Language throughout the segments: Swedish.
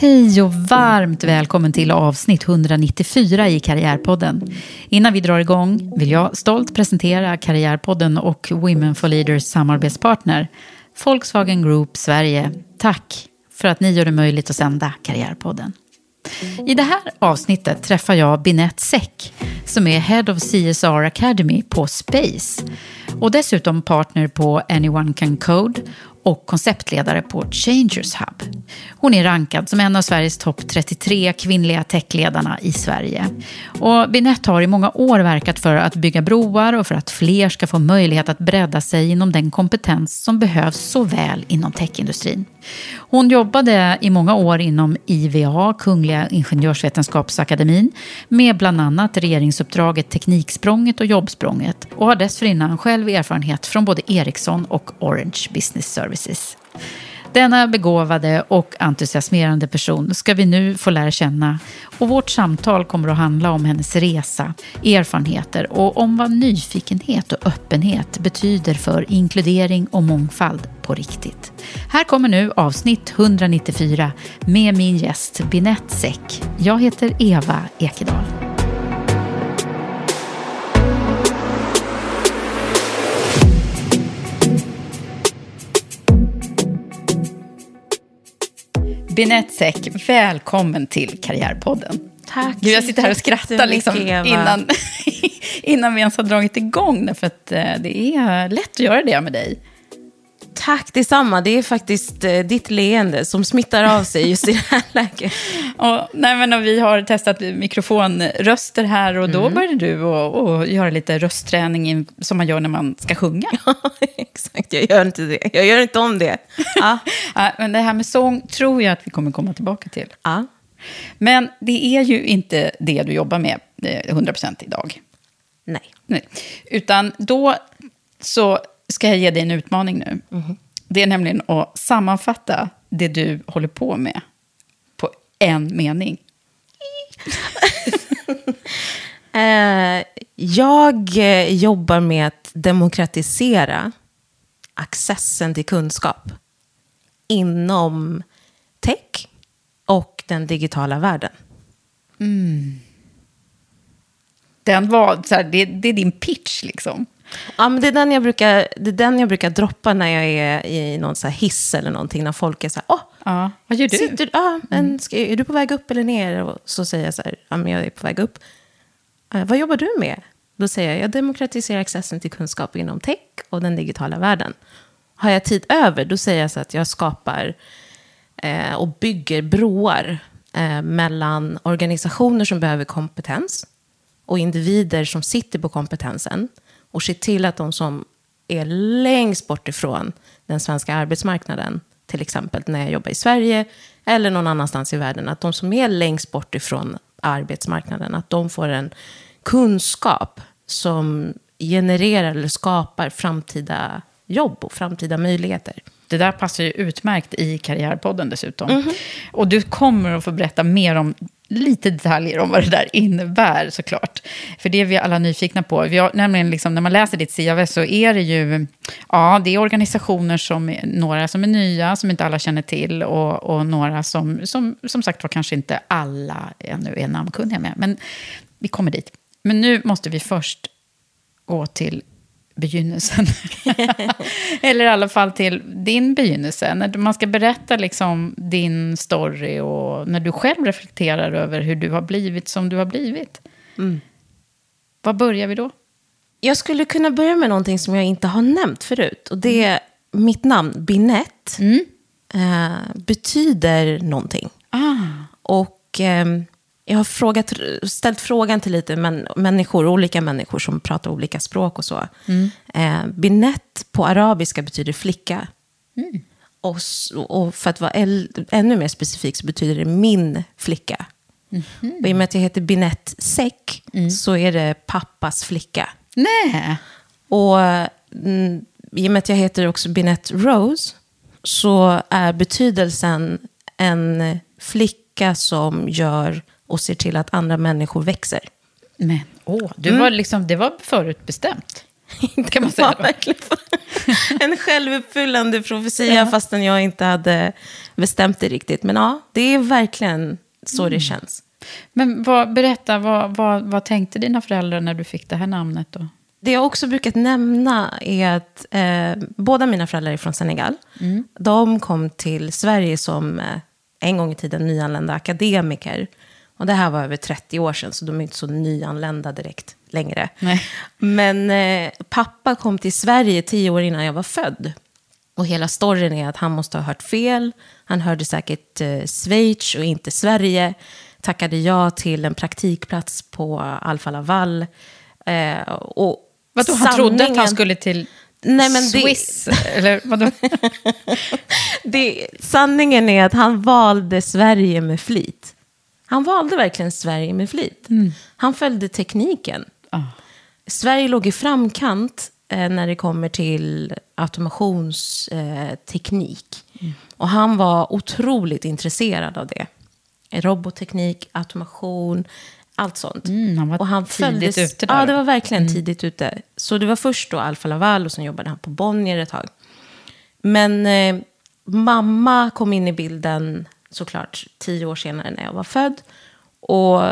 Hej och varmt välkommen till avsnitt 194 i Karriärpodden. Innan vi drar igång vill jag stolt presentera Karriärpodden och Women for Leaders samarbetspartner Volkswagen Group Sverige. Tack för att ni gör det möjligt att sända Karriärpodden. I det här avsnittet träffar jag Binette Säck som är Head of CSR Academy på Space och dessutom partner på Anyone Can Code och konceptledare på Changers Hub. Hon är rankad som en av Sveriges topp 33 kvinnliga techledarna i Sverige. Och Binette har i många år verkat för att bygga broar och för att fler ska få möjlighet att bredda sig inom den kompetens som behövs så väl inom techindustrin. Hon jobbade i många år inom IVA, Kungliga Ingenjörsvetenskapsakademin, med bland annat regeringsuppdraget Tekniksprånget och Jobbsprånget och har dessförinnan själv erfarenhet från både Ericsson och Orange Business Service. Services. Denna begåvade och entusiasmerande person ska vi nu få lära känna och vårt samtal kommer att handla om hennes resa, erfarenheter och om vad nyfikenhet och öppenhet betyder för inkludering och mångfald på riktigt. Här kommer nu avsnitt 194 med min gäst Binette Säck. Jag heter Eva Ekedal. Binette Säck, välkommen till Karriärpodden. Tack Gud, jag sitter här och skrattar liksom innan, innan vi ens har dragit igång för att eh, det är lätt att göra det med dig. Tack detsamma. Det är faktiskt eh, ditt leende som smittar av sig just i det här läget. Och, nej, men, och vi har testat mikrofonröster här och då började du och, och göra lite röstträning in, som man gör när man ska sjunga. Ja, exakt. Jag gör inte det. Jag gör inte om det. Ja, men det här med sång tror jag att vi kommer komma tillbaka till. Ja. Men det är ju inte det du jobbar med eh, 100% idag. Nej. Nej. Utan då så ska jag ge dig en utmaning nu. Det är nämligen att sammanfatta det du håller på med på en mening. Eh, jag jobbar med att demokratisera accessen till kunskap inom tech och den digitala världen. Den var, så här, det, det är din pitch liksom. Ja, men det, är den jag brukar, det är den jag brukar droppa när jag är i någon så hiss eller någonting. När folk är så här, åh, Ja, vad gör du? sitter, ja, men ska, är du på väg upp eller ner? Och så säger jag så här, ja, men jag är på väg upp. "Eh, vad jobbar du med? Då säger jag, jag demokratiserar accessen till kunskap inom tech och den digitala världen. Har jag tid över, då säger jag så att jag skapar eh, och bygger broar eh, mellan organisationer som behöver kompetens och individer som sitter på kompetensen och ser till att de som är längst bort ifrån den svenska arbetsmarknaden, till exempel när jag jobbar i Sverige eller någon annanstans i världen, att de som är längst bort ifrån arbetsmarknaden, att de får en kunskap som genererar eller skapar framtida jobb och framtida möjligheter. Det där passar ju utmärkt i Karriärpodden dessutom. Och du kommer att få berätta mer om lite detaljer om vad det där innebär såklart. För det är vi alla nyfikna på. Vi har, nämligen liksom, när man läser ditt CV så är det ju ja, det är organisationer som är, några som är nya, som inte alla känner till och, och några som, som som sagt var kanske inte alla ännu är namnkunniga med. Men vi kommer dit. Men nu måste vi först gå till begynnelsen. Eller i alla fall till din begynnelse. När man ska berätta liksom din story och när du själv reflekterar över hur du har blivit som du har blivit. Mm. Var börjar vi då? Jag skulle kunna börja med någonting som jag inte har nämnt förut. Och det är mitt namn, Binett, mm. eh, betyder någonting. Ah. Och eh, jag har frågat, ställt frågan till lite män, människor, olika människor som pratar olika språk och så. Mm. Eh, binett på arabiska betyder flicka. Mm. Och, och, för att vara ännu mer specifik så betyder det min flicka. Mm. Och i och med att jag heter Binett Säck mm. så är det pappas flicka. Nej. Och mm, i och med att jag heter också Binett Rose så är betydelsen en flicka som gör och ser till att andra människor växer. Men åh, du mm. var liksom, det var förutbestämt. kan man säga. verkligen en självuppfyllande profetia ja. fastän jag inte hade bestämt det riktigt. Men ja, det är verkligen så mm. det känns. Men vad, berätta, vad, vad, vad tänkte dina föräldrar när du fick det här namnet då? Det jag också brukat nämna är att eh, båda mina föräldrar är från Senegal. Mm. De kom till Sverige som eh, en gång i tiden nyanlända akademiker. Och det här var över 30 år sedan, så de är inte så nyanlända direkt längre. Nej. Men eh, pappa kom till Sverige tio år innan jag var född. Och hela storyn är att han måste ha hört fel. Han hörde säkert eh, Schweiz och inte Sverige. Tackade ja till en praktikplats på Alfa Laval. Eh, och Vadå, han trodde att han skulle till Nej, men Swiss? Det... Eller vadå? det, sanningen är att han valde Sverige med flit. Han valde verkligen Sverige med flit. Mm. Han följde tekniken. Oh. Sverige låg i framkant eh, när det kommer till automationsteknik. Eh, mm. Och han var otroligt intresserad av det. Robotteknik, automation, allt sånt. Mm, han var och han tidigt följdes, ute där. Ja, det var verkligen mm. tidigt ute. Så det var först då Alfa Laval och sen jobbade han på Bonnier ett tag. Men eh, mamma kom in i bilden såklart tio år senare när jag var född. Och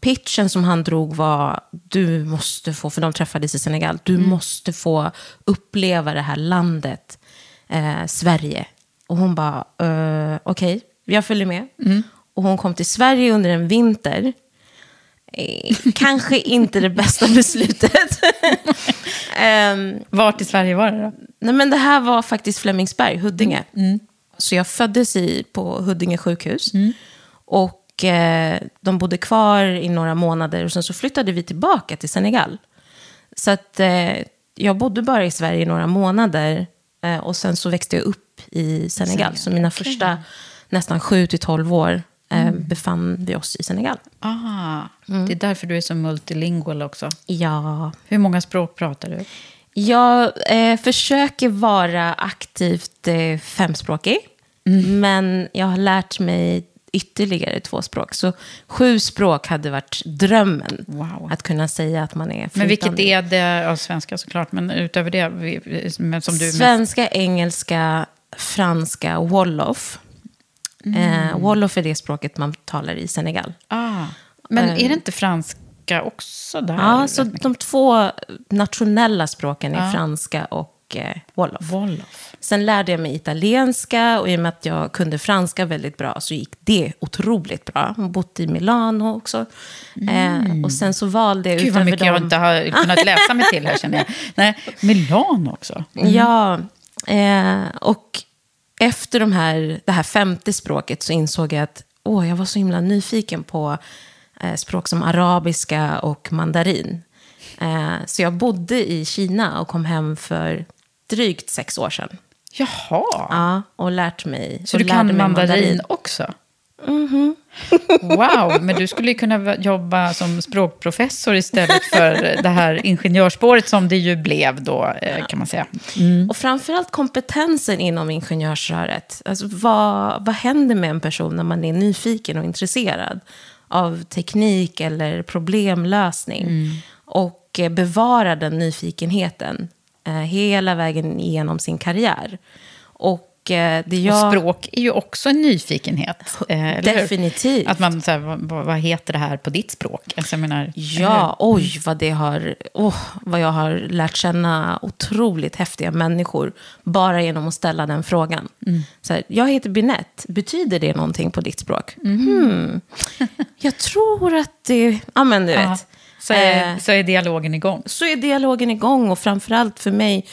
pitchen som han drog var, du måste få, för de träffades i Senegal, du mm. måste få uppleva det här landet, eh, Sverige. Och hon bara, eh, okej, okay, jag följer med. Mm. Och hon kom till Sverige under en vinter. Eh, kanske inte det bästa beslutet. um, Vart i Sverige var det då? Nej, men det här var faktiskt Flemingsberg, Huddinge. Mm. Så jag föddes i, på Huddinge sjukhus. Mm. Och eh, de bodde kvar i några månader och sen så flyttade vi tillbaka till Senegal. Så att eh, jag bodde bara i Sverige i några månader eh, och sen så växte jag upp i Senegal. Senegal. Så mina okay. första nästan 7 till 12 år eh, mm. befann vi oss i Senegal. Ah, mm. Det är därför du är så multilingual också. Ja. Hur många språk pratar du? Jag eh, försöker vara aktivt eh, femspråkig. Mm. Men jag har lärt mig ytterligare två språk. Så sju språk hade varit drömmen. Wow. Att kunna säga att man är flytande. Men vilket är det? Ja, svenska såklart, men utöver det? Som du svenska, mest... engelska, franska och wolof. Mm. Eh, wolof är det språket man talar i Senegal. Ah. Men är det eh. inte franska också där? Ja, så de två nationella språken är ah. franska och eh, wolof. wolof. Sen lärde jag mig italienska och i och med att jag kunde franska väldigt bra så gick det otroligt bra. Jag har bott i Milano också. Mm. Eh, och sen så valde jag Gud vad mycket dem... jag inte har kunnat läsa mig till här känner jag. Nej, Milano också. Mm. Ja, eh, och efter de här, det här femte språket så insåg jag att åh, jag var så himla nyfiken på eh, språk som arabiska och mandarin. Eh, så jag bodde i Kina och kom hem för drygt sex år sedan. Jaha. Ja, och lärt mig. Så du kan mandarin, mandarin också? Mm -hmm. Wow, men du skulle ju kunna jobba som språkprofessor istället för det här ingenjörsspåret som det ju blev då, eh, kan man säga. Mm. Och framförallt kompetensen inom ingenjörsröret. Alltså, vad, vad händer med en person när man är nyfiken och intresserad? av teknik eller problemlösning. Och eh, bevara den nyfikenheten hela vägen igenom sin karriär. Och eh, det jag... Och språk är ju också en nyfikenhet. Eh? Definitivt. Att man, så här, vad, heter det här på ditt språk? Alltså, menar, Ja, oj vad det har, oh, vad jag har lärt känna otroligt häftiga människor bara genom att ställa den frågan. Så här, jag heter Binette, betyder det någonting på ditt språk? Hmm. Jag tror att det, ja men du vet. Så, är, Eh, så är dialogen igång. så är dialogen igång och framförallt för mig,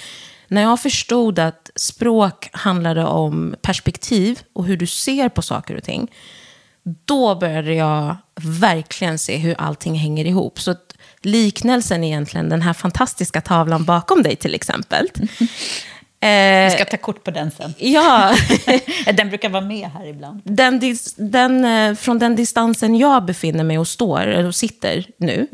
när jag förstod att språk handlade om perspektiv och hur du ser på saker och ting, då började jag verkligen se hur allting hänger ihop. Så liknelsen är egentligen den här fantastiska tavlan bakom dig till exempel. Vi Eh, ska ta kort på den sen. ja, Den brukar vara med här ibland. den, den, eh, från den distansen jag befinner mig och står, eller sitter nu,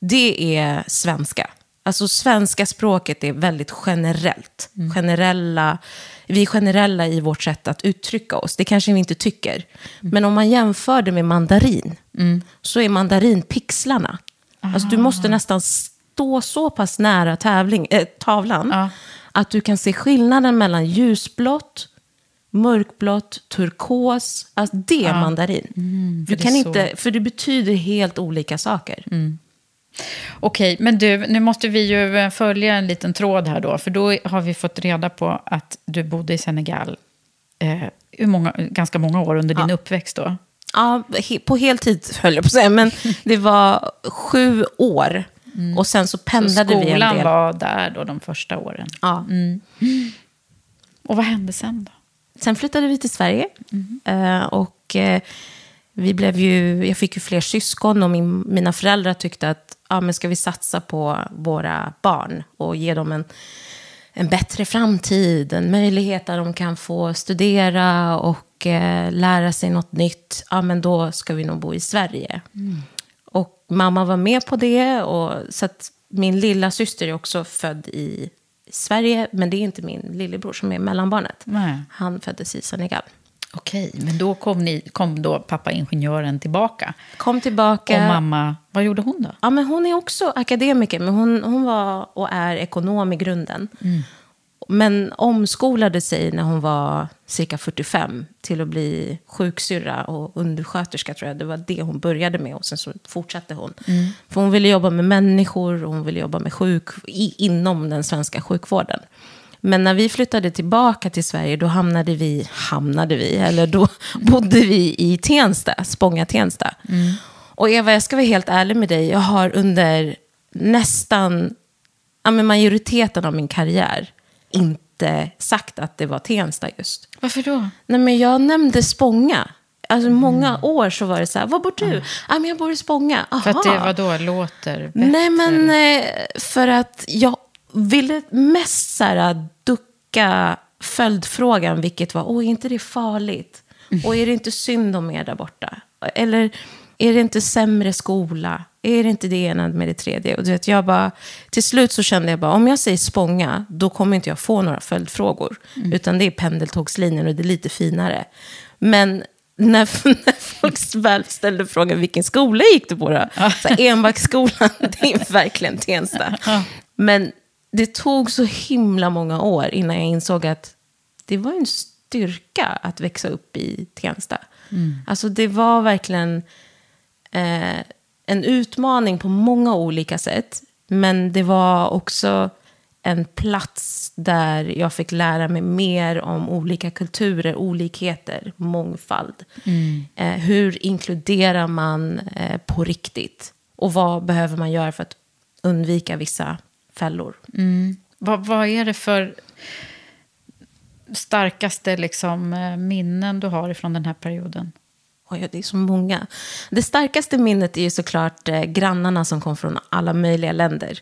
det är svenska. Alltså svenska språket är väldigt generellt. Generella, vi är generella i vårt sätt att uttrycka oss. Det kanske vi inte tycker. Men om man jämför det med mandarin, så är mandarin pixlarna. Alltså du måste nästan stå så pass nära tävling, äh, tavlan, Ja. Att du kan se skillnaden mellan ljusblått, mörkblått, turkos. Alltså det är mandarin. du Mm, för det kan inte, för det betyder helt olika saker. Okej, men du, nu måste vi ju eh, följa en liten tråd här då. För då har vi fått reda på att du bodde i Senegal eh, många, ganska många år under din uppväxt då. Ja, he, på heltid höll jag på att säga, men det var sju år. Och sen så Så pendlade vi en skolan del. var där då de första åren. Ja. Och vad hände sen då? Sen flyttade vi till Sverige. Eh, och eh, vi blev ju, jag fick ju fler syskon och min, mina föräldrar tyckte att ja, men ska vi satsa på våra barn och ge dem en, en bättre framtid, en möjlighet där de kan få studera och eh, lära sig något nytt, ja men då ska vi nog bo i Sverige. Och mamma var med på det. Och, så att min lilla syster är också född i Sverige, men det är inte min lillebror som är mellanbarnet. Nej. Han föddes i Senegal. Okej, men då kom, ni, kom då pappa ingenjören tillbaka. Kom tillbaka. Och mamma, vad gjorde hon då? Ja, men hon är också akademiker, men hon, hon var och är ekonom i grunden. Men omskolade sig när hon var cirka 45 till att bli sjuksyrra och undersköterska tror jag. Det var det hon började med och sen så fortsatte hon. För hon ville jobba med människor och hon ville jobba med sjuk, i, inom den svenska sjukvården. Men när vi flyttade tillbaka till Sverige, då hamnade vi, hamnade vi, eller då bodde vi i Tensta, Spånga-Tensta. Och Eva, jag ska vara helt ärlig med dig, jag har under nästan, ja men majoriteten av min karriär inte sagt att det var Tensta just. Varför då? Nej men jag nämnde Spånga. Alltså många år så var det så här, var bor du? Ja men jag bor i Spånga. Aha. För att det var då låter bättre? Nej, men eh, för att jag ville mest så här, ducka följdfrågan, vilket var, åh, är inte det farligt? Och är det inte synd om er där borta? Eller är det inte sämre skola? Är det inte det ena med det tredje? Och du vet, jag bara, till slut så kände jag bara, om jag säger Spånga, då kommer inte jag få några följdfrågor. Utan det är pendeltågslinjen och det är lite finare. Men när, när folk väl ställde frågan vilken skola gick du på då? Så här, Enbacksskolan, det är verkligen Tensta. Men det tog så himla många år innan jag insåg att det var en styrka att växa upp i Tensta. Alltså det var verkligen eh, en utmaning på många olika sätt. Men det var också en plats där jag fick lära mig mer om olika kulturer, olikheter, mångfald. Eh, hur inkluderar man eh, på riktigt? Och vad behöver man göra för att undvika vissa fällor? Vad, vad är det för starkaste liksom, eh, minnen du har ifrån den här perioden? Oj, det är så många. Det starkaste minnet är ju såklart eh, grannarna som kom från alla möjliga länder.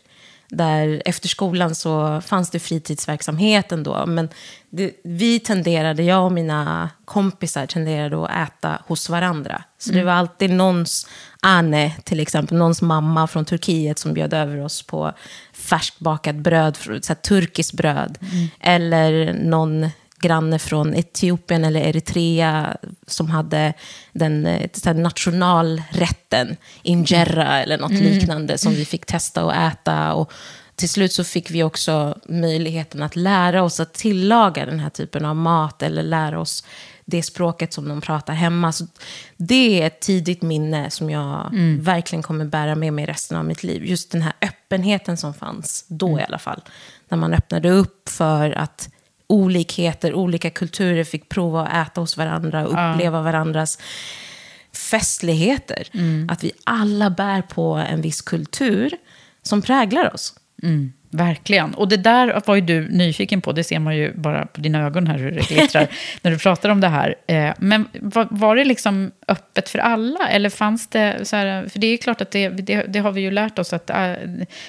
Där efter skolan så fanns det fritidsverksamhet ändå. Men det, vi tenderade, jag och mina kompisar tenderade att äta hos varandra. Så det var alltid någons Anne, till exempel, någons mamma från Turkiet som bjöd över oss på färskbakat bröd, så här, turkiskt bröd. Eller någon granne från Etiopien eller Eritrea som hade den eh, nationalrätten, injera eller något liknande som vi fick testa och äta. Och till slut så fick vi också möjligheten att lära oss att tillaga den här typen av mat eller lära oss det språket som de pratar hemma. Så det är ett tidigt minne som jag verkligen kommer bära med mig resten av mitt liv. Just den här öppenheten som fanns då i alla fall. När man öppnade upp för att olikheter, olika kulturer fick prova att äta hos varandra och uppleva varandras festligheter. Att vi alla bär på en viss kultur som präglar oss. Verkligen. Och det där var ju du nyfiken på. Det ser man ju bara på dina ögon här hur det glittrar när du pratar om det här. Eh, Men var, var det liksom öppet för alla? Eller fanns det så här, för det är klart att det, det, det har vi ju lärt oss att äh,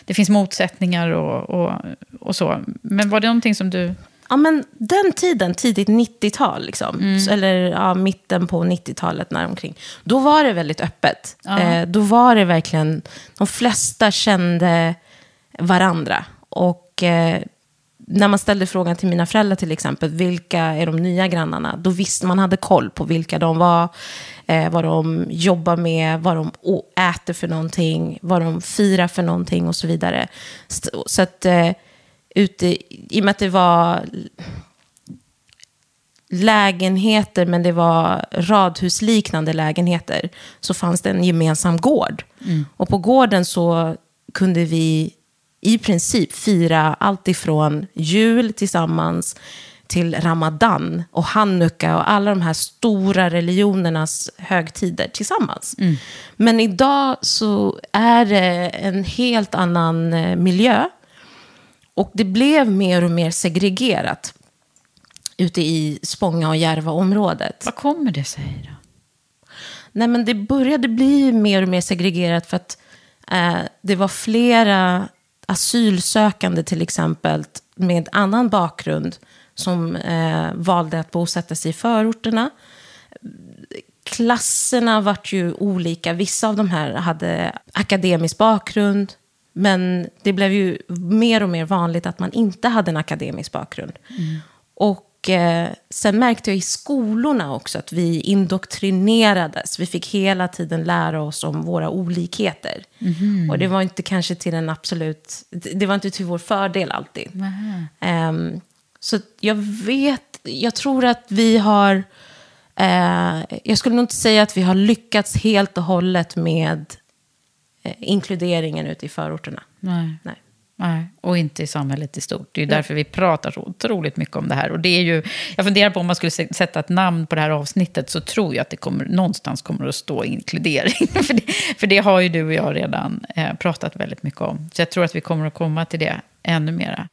det finns motsättningar och, och, och så. Men var det någonting som du... Ja, men den tiden, tidigt 90-tal, liksom, så- eller ja, mitten på 90-talet när omkring, då var det väldigt öppet. Eh, då var det verkligen, de flesta kände varandra. Och eh, när man ställde frågan till mina föräldrar till exempel, vilka är de nya grannarna? Då visste man hade koll på vilka de var, eh, vad de jobbar med, vad de äter för någonting, vad de firar för någonting och så vidare. Så, så att eh, ute, i och med att det var lägenheter, men det var radhusliknande lägenheter, så fanns det en gemensam gård. Och på gården så kunde vi i princip fira allt ifrån jul tillsammans till ramadan och hanukka och alla de här stora religionernas högtider tillsammans. Men idag så är det en helt annan eh, miljö. Och det blev mer och mer segregerat ute i Spånga och Järva-området. Vad kommer det sig då? Nej, men det började bli mer och mer segregerat för att eh, det var flera asylsökande till exempel med annan bakgrund som eh, valde att bosätta sig i förorterna. Klasserna vart ju olika. Vissa av de här hade akademisk bakgrund. Men det blev ju mer och mer vanligt att man inte hade en akademisk bakgrund. Och eh, sen märkte jag i skolorna också att vi indoktrinerades. Vi fick hela tiden lära oss om våra olikheter. Och det var inte kanske till en absolut... Det var inte till vår fördel alltid. Ehm, så jag vet... Jag tror att vi har... Eh, jag skulle nog inte säga att vi har lyckats helt och hållet med eh, inkluderingen ute i förorterna. Nej. Nej. Nej, och inte i samhället i stort. Det är ju därför vi pratar så otroligt mycket om det här. Och det är ju, jag funderar på om man skulle sätta ett namn på det här avsnittet så tror jag att det kommer, någonstans kommer att stå inkludering. för, det, för det har ju du och jag redan eh, pratat väldigt mycket om. Så jag tror att vi kommer att komma till det ännu mera.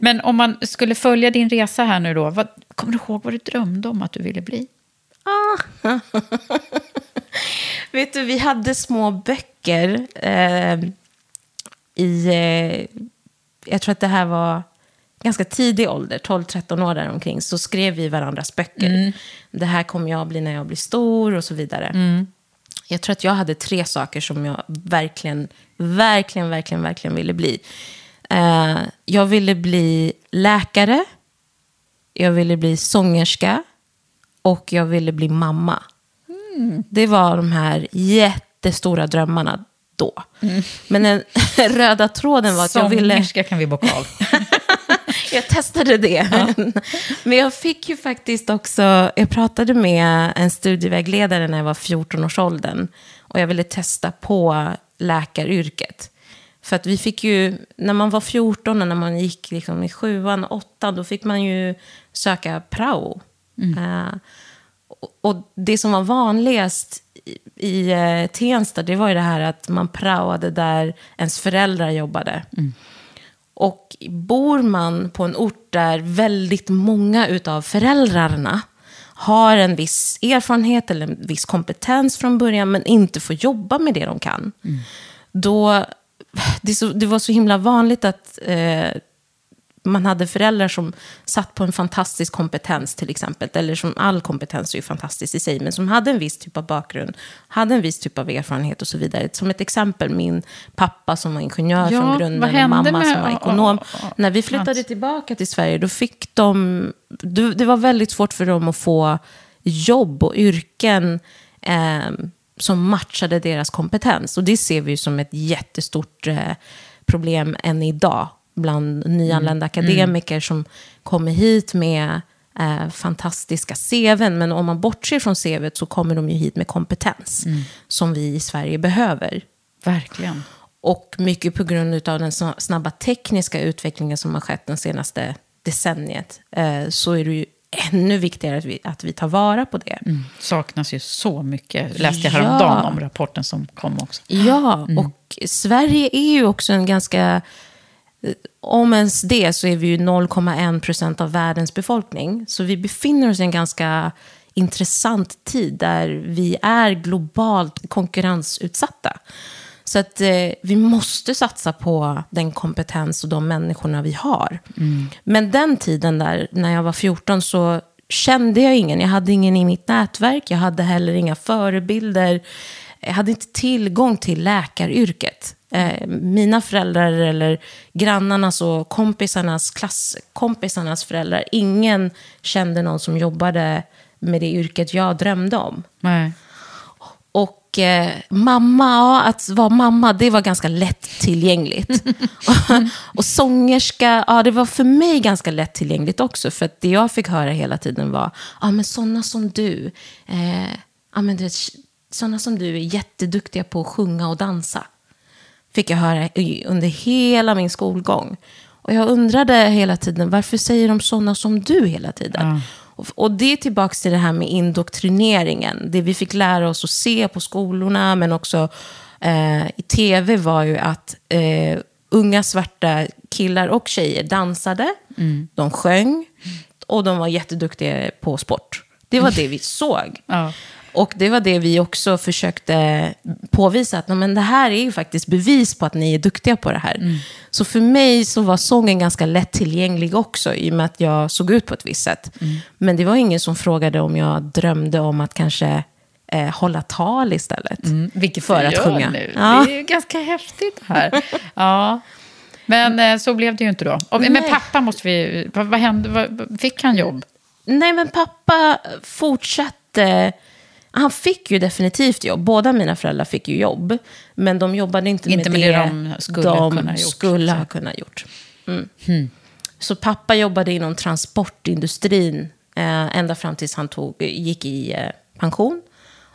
Men om man skulle följa din resa här nu då, vad, kommer du ihåg vad du drömde om att du ville bli? Vet du, vi hade små böcker eh, i... Eh, jag tror att det här var ganska tidig ålder, 12-13 år däromkring, så skrev vi varandras böcker. Det här kommer jag bli när jag blir stor och så vidare. Jag tror att jag hade tre saker som jag verkligen, verkligen, verkligen, verkligen ville bli. Eh, jag ville bli läkare, jag ville bli sångerska och jag ville bli mamma. Det var de här jättestora drömmarna då. Men den röda tråden var att jag ville... Sångerska kan vi bocka av. Jag testade det. Men jag fick ju faktiskt också... Jag pratade med en studievägledare när jag var 14-årsåldern. Och jag ville testa på läkaryrket. För att vi fick ju... När man var 14 och när man gick liksom i sjuan och åttan, då fick man ju söka prao. Eh, och- och det som var vanligast i, i eh, Tensta, det var ju det här att man praoade där ens föräldrar jobbade. Och bor man på en ort där väldigt många utav föräldrarna har en viss erfarenhet eller en viss kompetens från början, men inte får jobba med det de kan. Då, det, så, det var så himla vanligt att eh, man hade föräldrar som satt på en fantastisk kompetens till exempel. Eller som all kompetens är ju fantastisk i sig. Men som hade en viss typ av bakgrund. Hade en viss typ av erfarenhet och så vidare. Som ett exempel, min pappa som var ingenjör Ja, från grunden. Och mamma med- som var ekonom. ja, ja, När vi flyttade tillbaka till Sverige, då fick de... Det var väldigt svårt för dem att få jobb och yrken eh, som matchade deras kompetens. Och det ser vi som ett jättestort eh, problem än idag bland nyanlända akademiker som kommer hit med eh, fantastiska CVn. Men om man bortser från CVt så kommer de ju hit med kompetens som vi i Sverige behöver. Verkligen. Och mycket på grund av den sna- snabba tekniska utvecklingen som har skett den senaste decenniet eh, så är det ju ännu viktigare att vi, att vi tar vara på det. Saknas ju så mycket. Läste jag Ja. häromdagen om rapporten som kom också. Ja, och Sverige är ju också en ganska... Om ens det så är vi ju 0,1 procent av världens befolkning. Så vi befinner oss i en ganska intressant tid där vi är globalt konkurrensutsatta. Så att eh, vi måste satsa på den kompetens och de människorna vi har. Men den tiden där, när jag var 14, så kände jag ingen. Jag hade ingen i mitt nätverk. Jag hade heller inga förebilder. Jag hade inte tillgång till läkaryrket. Eh, mina föräldrar eller grannarnas och kompisarnas, klasskompisarnas föräldrar, ingen kände någon som jobbade med det yrket jag drömde om. Nej. Och eh, mamma, ja, att vara mamma, det var ganska lättillgängligt. och sångerska, ja, det var för mig ganska lättillgängligt också. För att det jag fick höra hela tiden var, ja men sådana som du, eh, ja men du vet, sådana som du är jätteduktiga på att sjunga och dansa. Fick jag höra under hela min skolgång. Och jag undrade hela tiden, varför säger de sådana som du hela tiden? Och, och det är tillbaka till det här med indoktrineringen. Det vi fick lära oss att se på skolorna, men också eh, i tv var ju att eh, unga svarta killar och tjejer dansade, de sjöng och de var jätteduktiga på sport. Det var det vi såg. Ja. Och det var det vi också försökte påvisa, att "Nej, men det här är ju faktiskt bevis på att ni är duktiga på det här. Så för mig så var sången ganska lättillgänglig också, i och med att jag såg ut på ett visst sätt. Men det var ingen som frågade om jag drömde om att kanske eh, hålla tal istället. Vilket för att sjunga. nu. Ja. Det är ju ganska häftigt det här. ja. Men eh, så blev det ju inte då. Och, men pappa måste vi... Vad, vad hände? Vad, fick han jobb? Nej, men pappa fortsatte. Han fick ju definitivt jobb. Båda mina föräldrar fick ju jobb. Men de jobbade inte, Inte med, med det, de skulle de kunna gjort, skulle så. ha kunnat gjort. Mm. Så pappa jobbade inom transportindustrin eh, ända fram tills han tog, gick i eh, pension.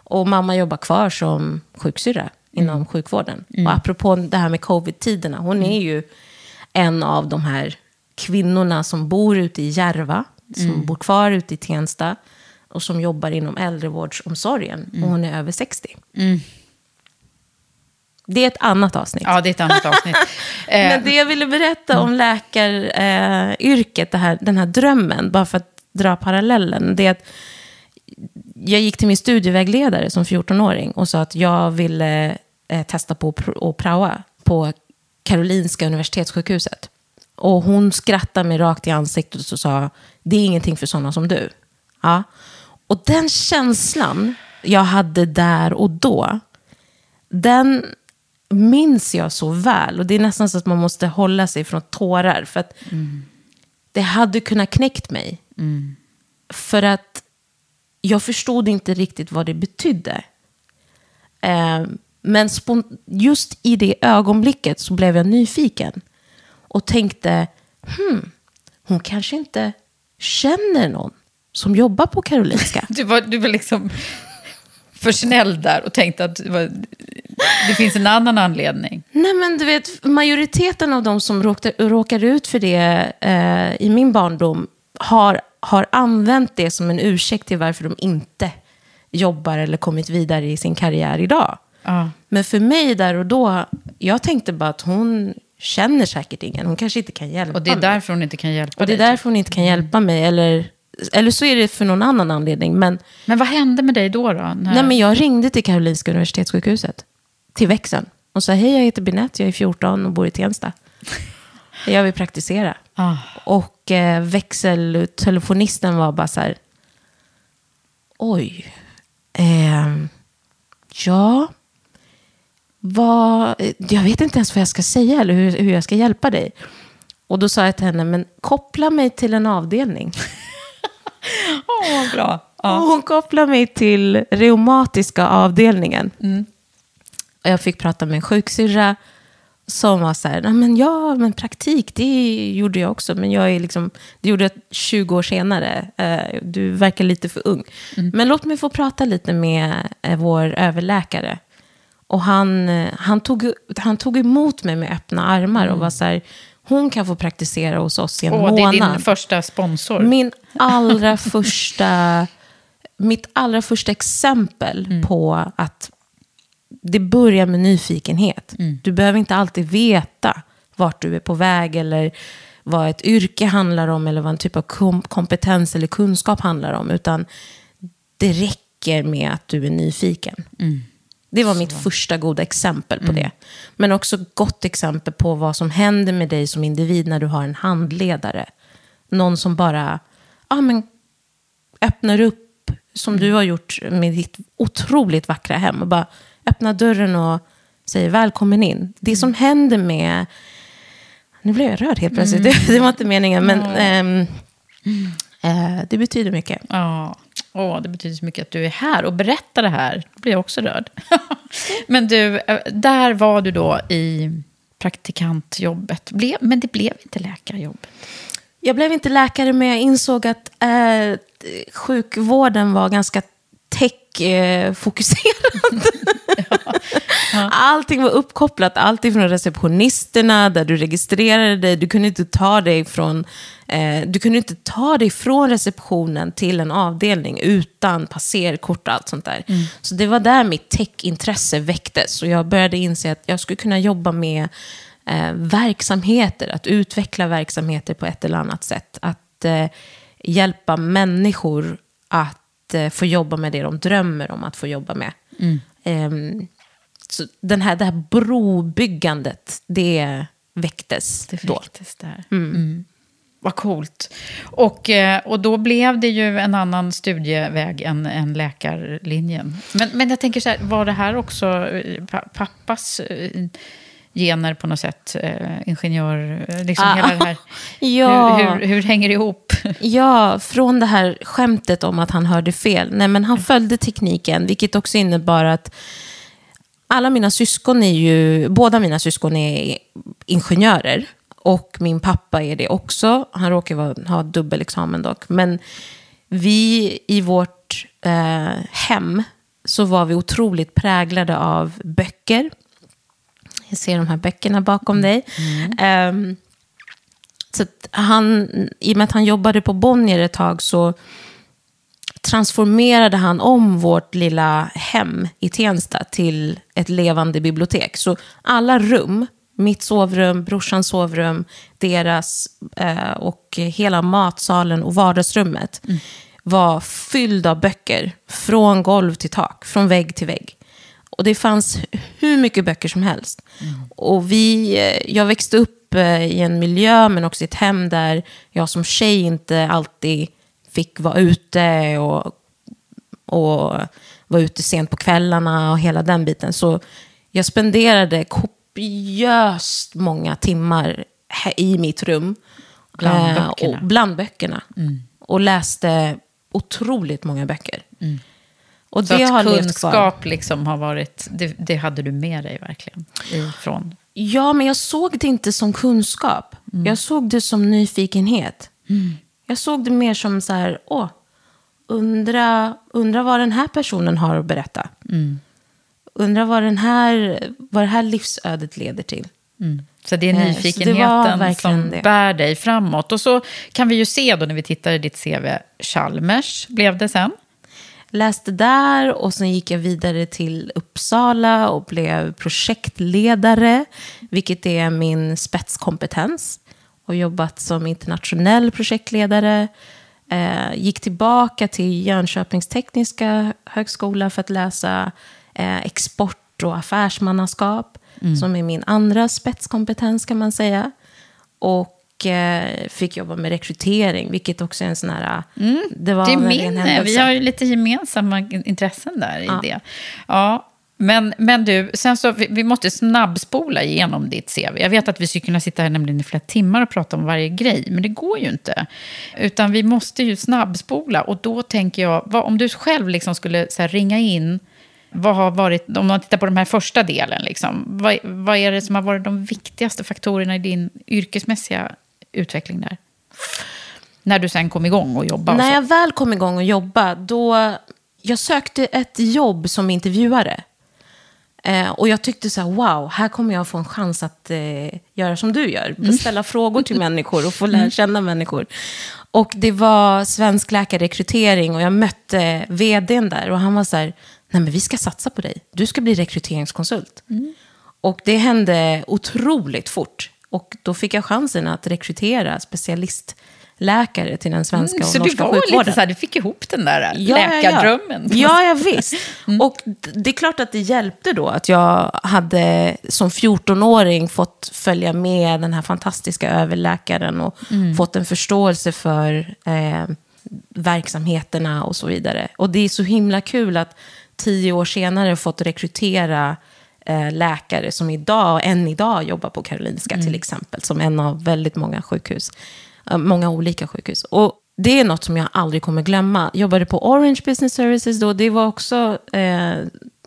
Och mamma jobbar kvar som sjuksyrra inom sjukvården. Och apropå det här med covid-tiderna, hon är ju en av de här kvinnorna som bor ute i Järva, som bor kvar ute i Tensta och som jobbar inom äldrevårdsomsorgen. Och hon är över 60. Det är ett annat avsnitt. Ja, det är ett annat avsnitt. Eh, Men det jag ville berätta om läkaryrket, eh, den här drömmen, bara för att dra parallellen, det är att jag gick till min studievägledare som 14-åring och sa att jag ville eh, testa på att praoa på Karolinska universitetssjukhuset. Och hon skrattade mig rakt i ansiktet och sa, det är ingenting för sådana som du. Ja. Och den känslan jag hade där och då, den minns jag så väl. Och det är nästan så att man måste hålla sig från tårar. För att det hade kunnat knäckt mig. För att jag förstod inte riktigt vad det betydde. Eh, men just i det ögonblicket så blev jag nyfiken. Och tänkte, hmm, hon kanske inte känner någon som jobbar på Karolinska. du, var, du var liksom för snäll där och tänkte att det, var, det finns en annan anledning. Nej, men du vet, majoriteten av de som råkar, ut för det eh, i min barndom har, har använt det som en ursäkt till varför de inte jobbar eller kommit vidare i sin karriär idag. Ja. Men för mig där och då, jag tänkte bara att hon känner säkert ingen. Hon kanske inte kan hjälpa Och det är mig. därför hon inte kan hjälpa och det är dig. därför hon inte kan hjälpa mig. Eller, eller så är det för någon annan anledning. Men, Men vad hände med dig då? då när... nej, men jag ringde till Karolinska Universitetssjukhuset, till växeln. Och sa, hej jag heter Binette, jag är 14 och bor i Tensta. Jag vill praktisera. Ah. Och eh, växeltelefonisten var bara så här, oj, ehm, ja, vad, jag vet inte ens vad jag ska säga eller hur, hur jag ska hjälpa dig. Och då sa jag till henne, men koppla mig till en avdelning. Åh, vad bra. Ja. hon kopplade mig till reumatiska avdelningen. Mm. Och jag fick prata med en sjuksyrra som var så här, "Nej, men ja, men praktik, det gjorde jag också. Men jag är liksom, det gjorde jag 20 år senare. Eh, Du verkar lite för ung. Mm. Men låt mig få prata lite med eh, vår överläkare. Och han, eh, han, tog, han tog emot mig med öppna armar och var så här, hon kan få praktisera hos oss i en. Åh, det är månad. din första sponsor. Min allra första, mitt allra första exempel Mm. på att det börjar med nyfikenhet. Mm. Du behöver inte alltid veta vart du är på väg eller vad ett yrke handlar om eller vad en typ av kom- kompetens eller kunskap handlar om. Utan det räcker med att du är nyfiken. Mm. Det var mitt första goda exempel på det. Men också gott exempel på vad som händer med dig som individ när du har en handledare. Någon som bara ja, men, öppnar upp, som du har gjort med ditt otroligt vackra hem. Och bara öppnar dörren och säger välkommen in. Det som händer med... Nu blev jag rörd helt plötsligt. Det, det var inte meningen, men ehm, eh, det betyder mycket. Ja, Åh, det betyder så mycket att du är här och berättar det här. Då blir jag också rörd. Men du, eh, där var du då i praktikantjobbet. Blev, men det blev inte läkarjobbet. Jag blev inte läkare, men jag insåg att eh, sjukvården var ganska tech-fokuserad. Allting var uppkopplat, allting från receptionisterna, där du registrerade dig. Du kunde inte ta dig från, eh, du kunde inte ta dig från receptionen till en avdelning utan passerkort och allt sånt där. Så det var där mitt tech-intresse väcktes. Och jag började inse att jag skulle kunna jobba med eh, verksamheter, att utveckla verksamheter på ett eller annat sätt. Att eh, hjälpa människor att eh, få jobba med det de drömmer om att få jobba med. Ehm, så den här, det här brobyggandet, det väcktes Det då. väcktes där. Mm. Vad coolt. Och, eh, och då blev det ju en annan studieväg än, än läkarlinjen. Men, men jag tänker så här, var det här också eh, pa- pappas eh, gener på något sätt? Ingenjör, liksom Ah, hela det här. ja. Hur, hur, hur hänger det ihop? Ja, från det här skämtet om att han hörde fel. Nej, men han följde tekniken, vilket också innebar att alla mina syskon är ju, båda mina syskon är ingenjörer. Och min pappa är det också. Han råkar vara, ha dubbelexamen dock. Men vi i vårt eh, hem så var vi otroligt präglade av böcker. Jag ser de här böckerna bakom dig. Ehm, så han, I och med att han jobbade på Bonnier ett tag så transformerade han om vårt lilla hem i Tensta till ett levande bibliotek. Så alla rum, mitt sovrum, brorsans sovrum, deras eh, och hela matsalen och vardagsrummet var fylld av böcker. Från golv till tak, från vägg till vägg. Och det fanns hur mycket böcker som helst. Och vi, eh, jag växte upp eh, i en miljö, men också i ett hem där jag som tjej inte alltid fick vara ute och, och vara ute sent på kvällarna och hela den biten. Så jag spenderade kopiöst många timmar i mitt rum. Bland Eh, böckerna. Och bland böckerna. Och läste otroligt många böcker. Och Så det att har kunskap liksom har varit, det, det hade du med dig verkligen ifrån. Ja, men jag såg det inte som kunskap. Jag såg det som nyfikenhet. Jag såg det mer som så här, åh, undra, undra vad den här personen har att berätta. Undra vad, den här, vad det här livsödet leder till. Så det är Eh, det nyfikenheten verkligen som det. bär dig framåt. Och så kan vi ju se då när vi tittar i ditt CV, Chalmers blev det sen. Läste där och sen gick jag vidare till Uppsala och blev projektledare, vilket är min spetskompetens. Och jobbat som internationell projektledare. Eh, gick tillbaka till Jönköpings tekniska högskola för att läsa eh, export och affärsmannaskap, som är min andra spetskompetens kan man säga. och eh, fick jobba med rekrytering, vilket också är en sån här... Det var Det är min, händelse. vi har ju lite gemensamma intressen där i Ja. det. Ja, men, men du, sen så, vi, vi måste snabbspola igenom ditt CV. Jag vet att vi skulle kunna sitta här nämligen i flera timmar och prata om varje grej, men det går ju inte. Utan vi måste ju snabbspola och då tänker jag, vad, om du själv liksom skulle så här, ringa in, vad har varit, om man tittar på den här första delen, liksom, vad, vad är det som har varit de viktigaste faktorerna i din yrkesmässiga utveckling där? När du sen kom igång och jobbade? När jag väl kom igång och jobba, då... Jag sökte ett jobb som intervjuare. Eh, och jag tyckte så här, wow, här kommer jag få en chans att eh, göra som du gör. Ställa frågor till människor och få lära känna människor. Och det var svensk läkarrekrytering och jag mötte vdn där. Och han var så här, nej men vi ska satsa på dig. Du ska bli rekryteringskonsult. Och det hände otroligt fort. Och då fick jag chansen att rekrytera specialistläkare till den svenska och Mm, Så du norska var sjukvården. lite så här, du fick ihop den där Ja, ja, ja. läkardrömmen. Ja, ja visst. Och d- det är klart att det hjälpte då att jag hade som 14-åring fått följa med den här fantastiska överläkaren och fått en förståelse för eh, verksamheterna och så vidare. Och det är så himla kul att tio år senare fått rekrytera eh, läkare som idag, än idag jobbar på Karolinska till exempel, som en av väldigt många sjukhus. Eh, många olika sjukhus. Och det är något som jag aldrig kommer glömma. Jag jobbade på Orange Business Services då. Det var också eh,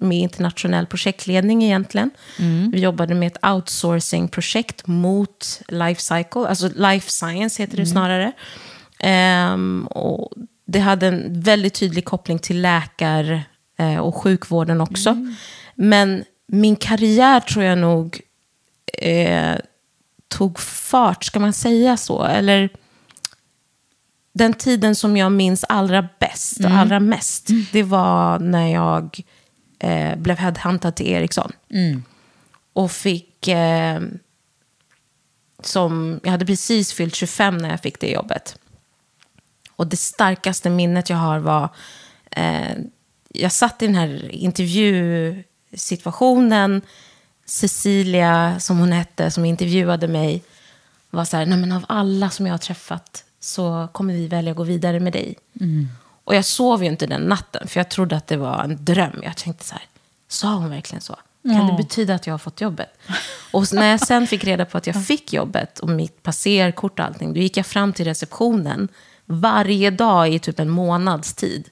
med internationell projektledning egentligen. Vi jobbade med ett outsourcing-projekt mot life cycle, alltså life science heter det snarare. Ehm, och det hade en väldigt tydlig koppling till läkar eh, och sjukvården också. Men min karriär tror jag nog eh, tog fart, ska man säga så? Eller den tiden som jag minns allra bäst och allra mest, det var när jag eh, blev headhuntad till Ericsson. Och fick, eh, som, jag hade precis fyllt 25 när jag fick det jobbet. Och det starkaste minnet jag har var, eh, jag satt i den här intervjusituationen, Cecilia, som hon hette, som intervjuade mig, var så här, nej men av alla som jag har träffat så kommer vi välja att gå vidare med dig. Och jag sov ju inte den natten, för jag trodde att det var en dröm. Jag tänkte så här, sa hon verkligen så? Kan det betyda att jag har fått jobbet? Och när jag sen fick reda på att jag fick jobbet och mitt passerkort och allting, då gick jag fram till receptionen varje dag i typ en månads tid.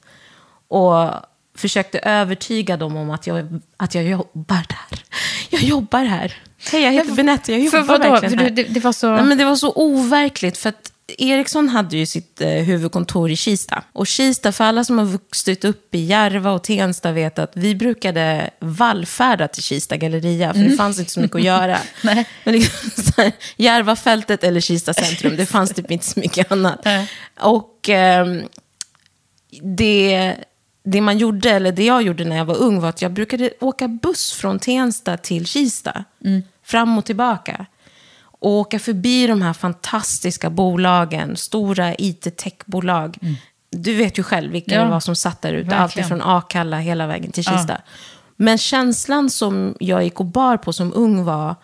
Och försökte övertyga dem om att jag, att jag jobbar där. Jag jobbar här. Hej, jag heter Benette, jag För jobbar vadå? verkligen För här. det, det var så... Nej, men det var så overkligt, för att Ericsson hade ju sitt eh, huvudkontor i Kista. Och Kista, för alla som har vuxit upp i Järva och Tensta vet att vi brukade vallfärda till Kista galleria, för det fanns inte så mycket att göra. Nej. Men liksom, här, Järvafältet eller Kista centrum, det fanns typ inte så mycket annat. Nej. Och ehm, det, det man gjorde, eller det jag gjorde när jag var ung, var att jag brukade åka buss från Tensta till Kista. Fram och tillbaka. Och åka förbi de här fantastiska bolagen, stora IT-techbolag. Du vet ju själv vilka Ja, det var som satt där ute. Allt verkligen. från Akalla hela vägen till Kista. Men känslan som jag gick och bar på som ung var,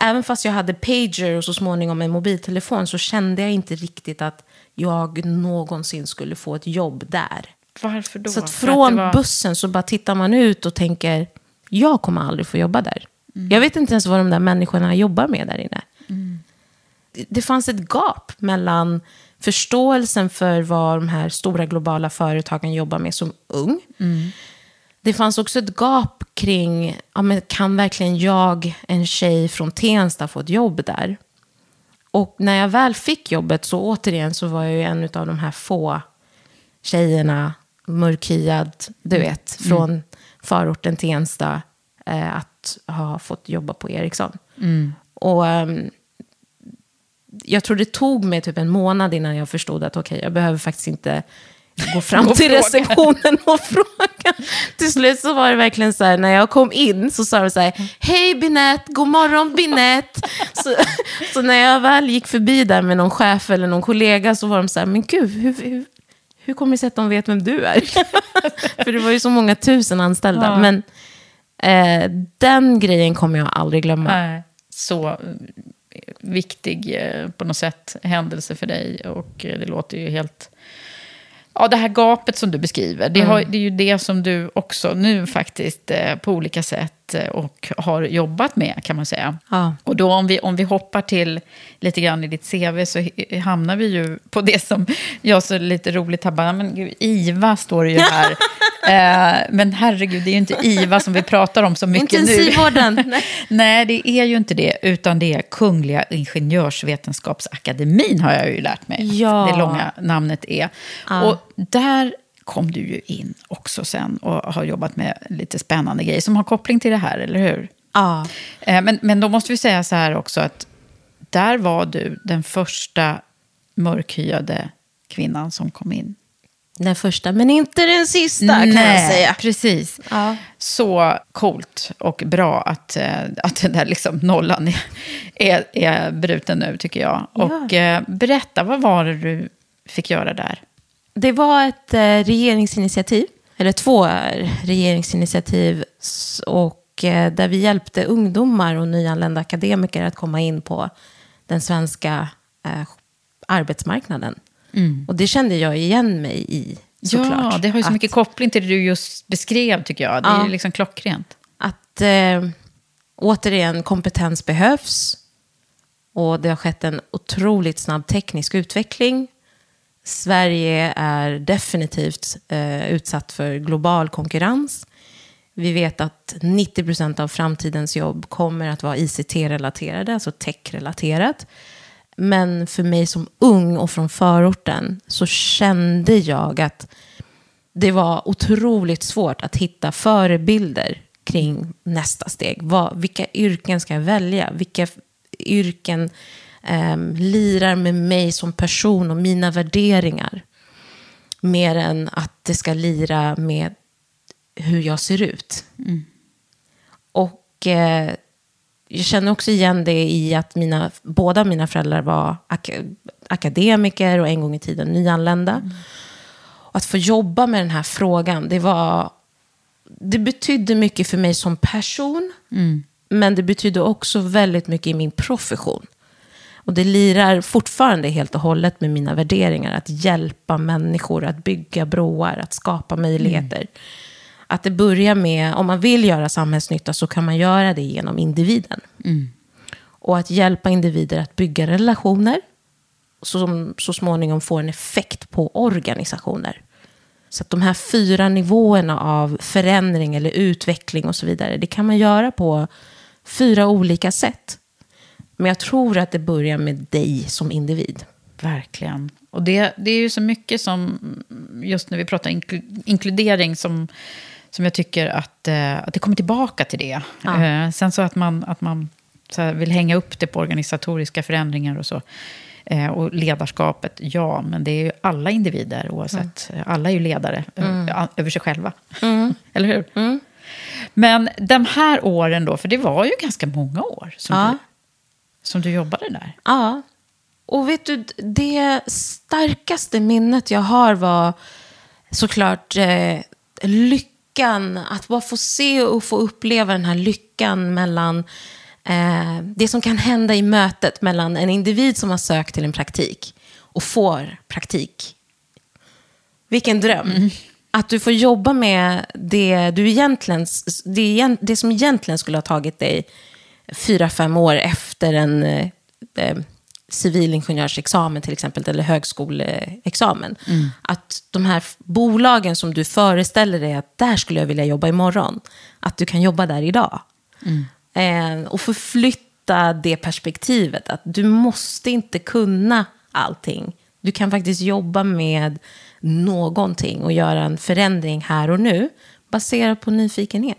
även fast jag hade pager och så småningom en mobiltelefon, så kände jag inte riktigt att jag någonsin skulle få ett jobb där. Varför då? Så att från det var- bussen så bara tittar man ut och tänker, jag kommer aldrig få jobba där. Mm. Jag vet inte ens vad de där människorna jobbar med där inne. Det, det fanns ett gap mellan förståelsen för vad de här stora globala företagen jobbar med som ung. Det fanns också ett gap kring, ja, men kan verkligen jag, en tjej från Tensta, få ett jobb där? Och när jag väl fick jobbet så återigen så var jag ju en av de här få tjejerna, mörkhyad, du vet, från förorten Tensta, eh, att ha fått jobba på Ericsson. Och ehm, jag tror det tog mig typ en månad innan jag förstod att okej, jag behöver faktiskt inte gå fram till fråga. receptionen och fråga. Till slut så var det verkligen så här, när jag kom in så sa de så här, hej Binette, god morgon Binette. Så, så när jag väl gick förbi där med någon chef eller någon kollega så var de så här, men gud, hur, hur, hur kommer det sig att de vet vem du är? För det var ju så många tusen anställda. Ja. Men eh, den grejen kommer jag aldrig glömma. Nej, så viktig eh, på något sätt händelse för dig. Och eh, det låter ju helt... Ja, det här gapet som du beskriver, det, har, det är ju det som du också nu faktiskt eh, på olika sätt eh, och har jobbat med, kan man säga. Ja. Och då om vi, om vi hoppar till lite grann i ditt CV så hamnar vi ju på det som jag så lite roligt bara, men gud, IVA står det ju här. eh, men herregud, det är ju inte IVA som vi pratar om så mycket nu. Intensivvården. Nej. Det är ju inte det, utan det är Kungliga Ingenjörsvetenskapsakademin har jag ju lärt mig. Ja. Det långa namnet är. Och där kom du ju in också sen och har jobbat med lite spännande grejer som har koppling till det här, eller hur? Ja. Eh, Men, men då måste vi säga så här också att där var du den första mörkhyade kvinnan som kom in. Den första, men inte den sista kan jag säga. precis. Ja. Så coolt och bra att, eh, att den där liksom nollan är, är, är bruten nu, tycker jag. Ja. Och eh, berätta, vad var det du fick göra där? Det var ett eh, regeringsinitiativ, eller två eh, regeringsinitiativ, och eh, där vi hjälpte ungdomar och nyanlända akademiker att komma in på den svenska arbetsmarknaden. Och det kände jag igen mig i, såklart. Ja, det har ju så Att- mycket koppling till det du just beskrev, tycker jag. Det är Ja. ju liksom klockrent. att eh, återigen kompetens behövs. Och det har skett en otroligt snabb teknisk utveckling. Sverige är definitivt eh, utsatt för global konkurrens. Vi vet att 90 procent av framtidens jobb kommer att vara ICT-relaterade, alltså tech-relaterat. Men för mig som ung och från förorten så kände jag att det var otroligt svårt att hitta förebilder kring nästa steg. Vad, vilka yrken ska jag välja? Vilka yrken ehm, lirar med mig som person och mina värderingar? Mer än att det ska lira med hur jag ser ut. Och eh, jag känner också igen det i att mina, båda mina föräldrar var ak- akademiker och en gång i tiden nyanlända. Och att få jobba med den här frågan, det var... Det betydde mycket för mig som person. Men det betydde också väldigt mycket i min profession. Och det lirar fortfarande helt och hållet med mina värderingar. Att hjälpa människor, att bygga broar, att skapa möjligheter. Att det börjar med, om man vill göra samhällsnytta så kan man göra det genom individen. Och att hjälpa individer att bygga relationer som så småningom får en effekt på organisationer. Så att de här fyra nivåerna av förändring eller utveckling och så vidare, det kan man göra på fyra olika sätt. Men jag tror att det börjar med dig som individ. Verkligen. Och det, det är ju så mycket som, just när vi pratar inklu- inkludering, som, som jag tycker att, eh, att det kommer tillbaka till det. Ja. Eh, sen så att man, att man här, vill hänga upp det på organisatoriska förändringar och så. Eh, och ledarskapet, ja, men det är ju alla individer oavsett. Alla är ju ledare eh, över sig själva. Eller hur? Men de här åren då, för det var ju ganska många år som, Ja. Som du jobbade där. Ja. Och vet du, det starkaste minnet jag har var såklart eh, lyckan. Att bara få se och få uppleva den här lyckan mellan eh, det som kan hända i mötet mellan en individ som har sökt till en praktik och får praktik. Vilken dröm. Att du får jobba med det, du egentligen, det, det som egentligen skulle ha tagit dig fyra, fem år efter en eh, eh, civilingenjörsexamen till exempel, eller högskoleexamen. Att de här bolagen som du föreställer dig att där skulle jag vilja jobba imorgon, att du kan jobba där idag. Eh, och förflytta det perspektivet, att du måste inte kunna allting. Du kan faktiskt jobba med någonting och göra en förändring här och nu, baserat på nyfikenhet.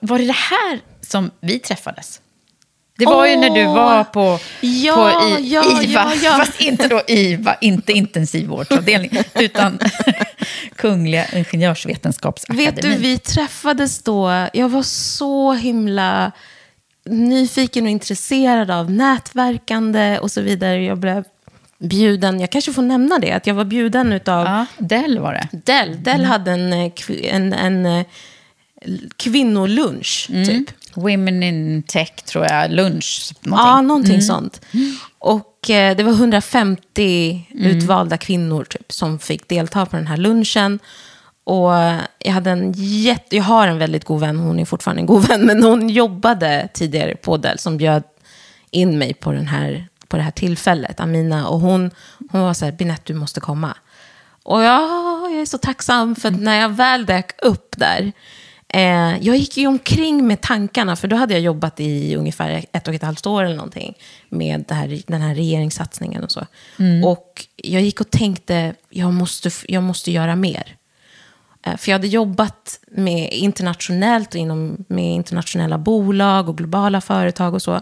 Var det det här som vi träffades? Det var ju när du var på, Ja, på i, ja, IVA, ja, fast inte då IVA, inte intensivvårdsavdelning, utan Kungliga Ingenjörsvetenskapsakademin. Vet du, vi träffades då. Jag var så himla nyfiken och intresserad av nätverkande och så vidare. Jag blev bjuden, jag kanske får nämna det, att jag var bjuden utav Ja, Dell var det. Dell. Dell hade en, eh, en, en kvinnolunch, typ. Women in Tech, tror jag, lunch. Ja, Någonting. någonting sånt. Och eh, det var 150 utvalda kvinnor typ, som fick delta på den här lunchen. Och jag, hade en jätte, jag har en väldigt god vän, hon är fortfarande en god vän, men hon jobbade tidigare på Dell som bjöd in mig på, den här, på det här tillfället, Amina. Och hon, hon var så här, Binette, du måste komma. Och ja, jag är så tacksam för att när jag väl dök upp där, eh, jag gick ju omkring med tankarna, för då hade jag jobbat i ungefär ett och ett halvt år eller någonting med här, den här regeringssatsningen och så. Och jag gick och tänkte, jag måste, jag måste göra mer. Eh, För jag hade jobbat med internationellt och inom, med internationella bolag och globala företag och så.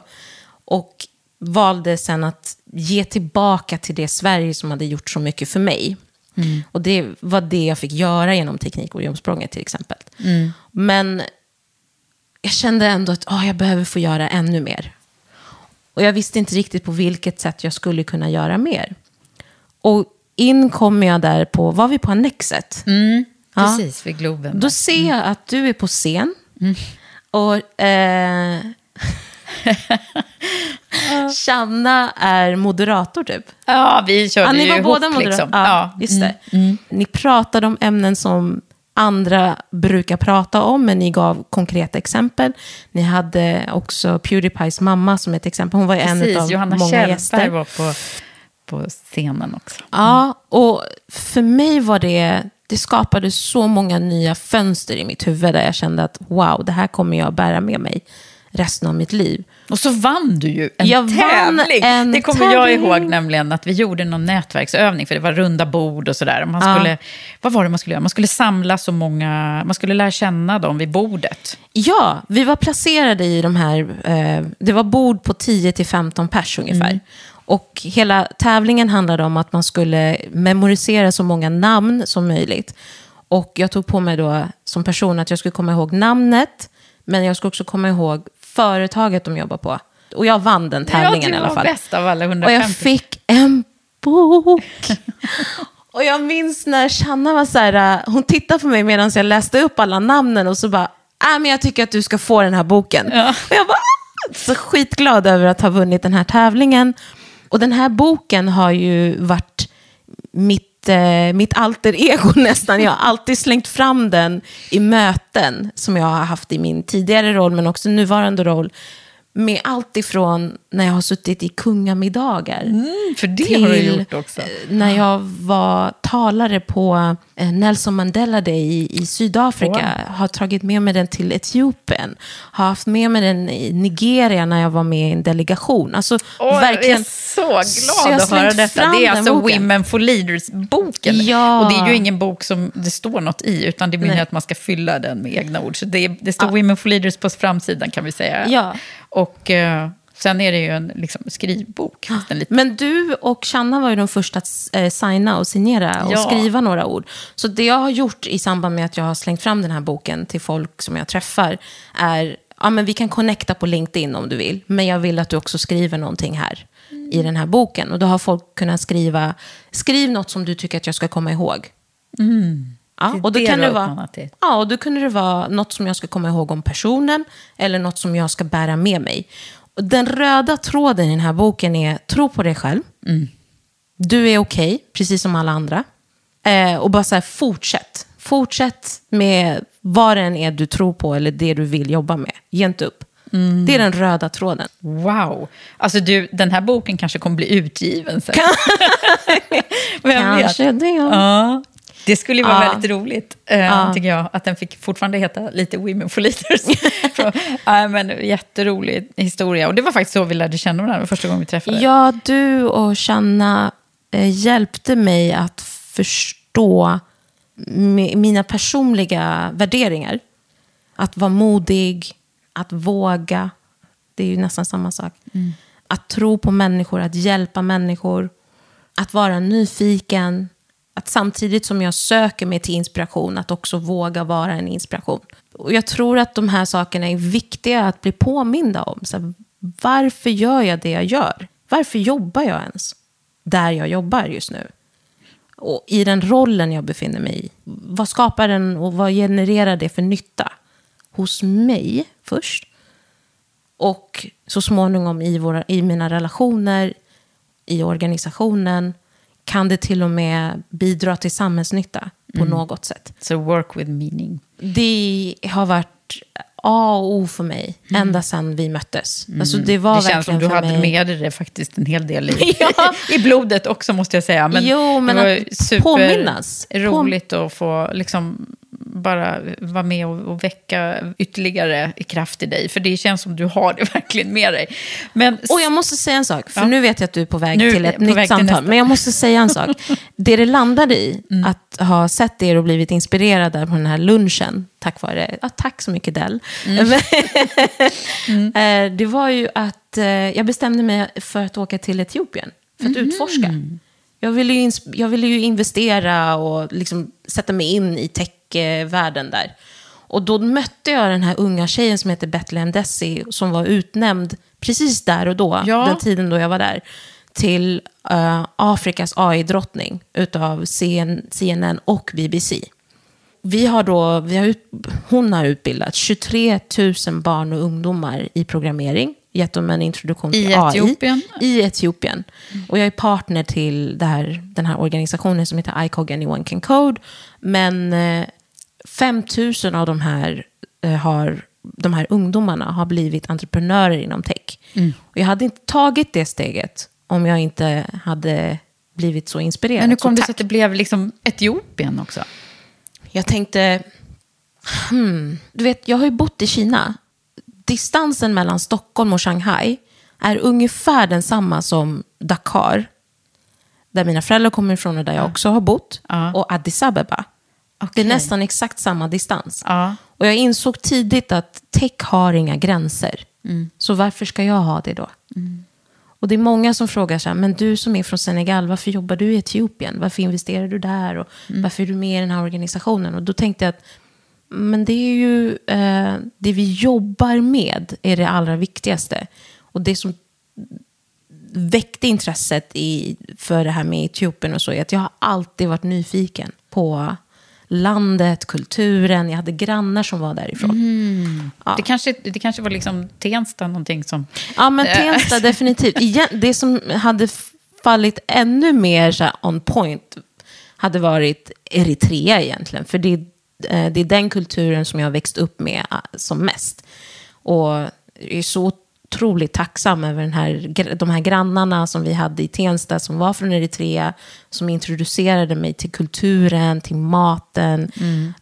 Och valde sen att ge tillbaka till det Sverige som hade gjort så mycket för mig. Och det var det jag fick göra genom Teknik och Jomsprånget till exempel. Men jag kände ändå att ah, jag behöver få göra ännu mer. Och jag visste inte riktigt på vilket sätt jag skulle kunna göra mer. Och in kom jag där på, var vi på Annexet? Ja. Precis, vid Globen. Då ser jag att du är på scen. Och eh, Shanna är moderator typ. Ja, vi körde Ja, ni ju var ihop båda moderator. liksom. Ja, just det. Ni pratade om ämnen som andra brukar prata om, men ni gav konkreta exempel. Ni hade också Pewdiepies mamma som ett exempel. Hon var ju en Precis, av Johanna många Kjellberg gäster. var på, på scenen också. Ja, och för mig var det det skapade så många nya fönster i mitt huvud där jag kände att wow, det här kommer jag bära med mig resten av mitt liv. Och så vann du ju en Jag tävling. en det kommer jag tävling. ihåg nämligen att vi gjorde någon nätverksövning för det var runda bord och sådär. Man Ja. skulle, Vad var det man skulle göra? Man skulle samla så många, man skulle lära känna dem vid bordet. Ja, vi var placerade i de här, eh, det var bord på 10-15 pers ungefär. Mm. Och hela tävlingen handlade om att man skulle memorisera så många namn som möjligt. Och jag tog på mig då som person att jag skulle komma ihåg namnet, men jag skulle också komma ihåg företaget de jobbar på. Och jag vann den tävlingen ja, i alla fall. Bäst av alla Och 150. jag fick en bok. och jag minns när Shanna var så här, äh, hon tittade på mig medan jag läste upp alla namnen och så bara, äh, men jag tycker att du ska få den här boken. Och jag bara, "Ah!" så skitglad över att ha vunnit den här tävlingen. Och den här boken har ju varit mitt, eh, mitt alter ego nästan. Jag har alltid slängt fram den i möten som jag har haft i min tidigare roll, men också nuvarande roll. Med allt ifrån när jag har suttit i kungamiddagar. för det har du gjort också. eh, När jag var talare på eh, Nelson Mandela Day i, i Sydafrika. Har tagit med mig den till Etiopien. Har haft med mig den i Nigeria när jag var med i en delegation. Alltså, Åh, verkligen. Jag är så glad Så att höra detta. Det är alltså boken. Women for Leaders-boken. Ja. Och det är ju ingen bok som det står något i, utan det meningen att man ska fylla den med egna ord. Så det, det står Women for Leaders på framsidan kan vi säga. Ja. Och eh, sen är det ju en liksom, skrivbok. liten- Men du och Shanna var ju de första att eh, signa och signera och Ja. skriva några ord. Så det jag har gjort i samband med att jag har slängt fram den här boken till folk som jag träffar är, ja men vi kan connecta på LinkedIn om du vill, men jag vill att du också skriver någonting här i den här boken. Och då har folk kunnat skriva, skriv något som du tycker att jag ska komma ihåg. Ja, och då kan du det vara, ja, och då kunde det vara något som jag ska komma ihåg om personen eller något som jag ska bära med mig. Och den röda tråden i den här boken är tro på dig själv. Du är okej, precis som alla andra. Eh, och bara så här, fortsätt. Fortsätt med vad det än är du tror på eller det du vill jobba med. Ge inte upp. Det är den röda tråden. Wow. Alltså du, den här boken kanske kommer bli utgiven sen. Vem Kanske vet? det. Ja. Det skulle ju vara Ja. väldigt roligt, eh, tycker jag. Att den fick fortfarande heta lite Women for Leaders. Ja, men, jätterolig historia. Och det var faktiskt så vi lärde känna varandra första gången vi träffades. Ja, du och Shanna eh, hjälpte mig att förstå mi- mina personliga värderingar. Att vara modig, att våga. Det är ju nästan samma sak. Att tro på människor, att hjälpa människor. Att vara nyfiken. Att samtidigt som jag söker mig till inspiration, att också våga vara en inspiration. Och jag tror att de här sakerna är viktiga att bli påminda om. Så här, varför gör jag det jag gör? Varför jobbar jag ens där jag jobbar just nu? Och i den rollen jag befinner mig i. Vad skapar den och vad genererar det för nytta? Hos mig först. Och så småningom i, våra, i mina relationer, i organisationen. Kan det till och med bidra till samhällsnytta på något sätt. Så work with meaning. Det har varit A och O för mig ända sedan vi möttes. Alltså det var Mm. det känns som du hade mig... med dig det faktiskt en hel del i, Ja. i blodet också måste jag säga. Men Jo, men det var att super påminnas. roligt att få liksom bara vara med och, och väcka ytterligare kraft i dig. För det känns som du har det verkligen med dig. Men Och jag måste säga en sak, för Ja. nu vet jag att du är på väg Nu till ett nytt samtal. nästa. Mm. Men jag måste säga en sak. Det det landade i, att ha sett er och blivit inspirerad där på den här lunchen, tack vare, ja, tack så mycket Dell. Mm. Eh, det var ju att eh, jag bestämde mig för att åka till Etiopien, för att Mm. utforska. Jag ville, ju jag ville ju investera och liksom sätta mig in i techvärlden där. Och då mötte jag den här unga tjejen som heter Bethlehem Desi, som var utnämnd precis där och då, Ja. den tiden då jag var där, till eh, Afrikas AI-drottning utav CN, CNN och BBC. Vi har då, vi har ut, hon har utbildat 23 000 barn och ungdomar i programmering, gett dem en introduktion till I AI. Etiopien? I Etiopien. Och jag är partner till här, den här organisationen som heter ICOG Anyone Can Code. Men eh, 5 000 av de här, eh, har, de här ungdomarna har blivit entreprenörer inom tech. Och jag hade inte tagit det steget om jag inte hade blivit så inspirerad. Men hur kom så det sig att det blev liksom Etiopien också? Jag tänkte, hmm, du vet, jag har ju bott i Kina. Distansen mellan Stockholm och Shanghai är ungefär densamma som Dakar, där mina föräldrar kommer ifrån och där jag också har bott, och Addis Abeba. Det är nästan exakt samma distans. Och jag insåg tidigt att tech har inga gränser. Så varför ska jag ha det då? Och det är många som frågar så här, men du som är från Senegal, varför jobbar du i Etiopien? Varför investerar du där? Och Varför är du med i den här organisationen? Och då tänkte jag att men det är ju eh, det vi jobbar med är det allra viktigaste. Och det som väckte intresset i, för det här med Etiopien och så är att jag har alltid varit nyfiken på landet, kulturen. Jag hade grannar som var därifrån. Ja. Det, kanske, det kanske var liksom Tensta någonting som... Ja, men Tensta definitivt. Igen, det som hade fallit ännu mer så on point hade varit Eritrea egentligen. För det, eh, det är den kulturen som jag växt upp med eh, som mest. Och jag är så otroligt tacksam över den här, de här grannarna som vi hade i Tensta som var från Eritrea, som introducerade mig till kulturen, till maten.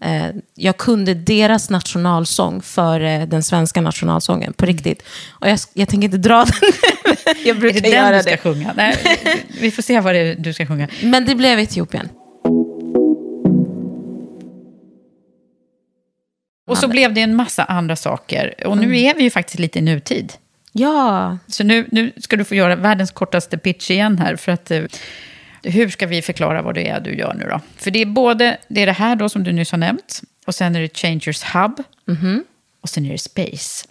Eh, jag kunde deras nationalsång före den svenska nationalsången, på riktigt. Och jag, jag tänker inte dra den Jag Är brukar det den göra du ska det. sjunga? Nej, vi får se vad det är du ska sjunga. Men det blev Etiopien. Och så blev det en massa andra saker. Och nu är vi ju faktiskt lite i nutid. Ja, Så nu, nu ska du få göra världens kortaste pitch igen här. För att, eh, hur ska vi förklara vad det är du gör nu då? För det är både det, är det här då som du nyss har nämnt. Och sen är det Changers Hub. Och sen är det Space.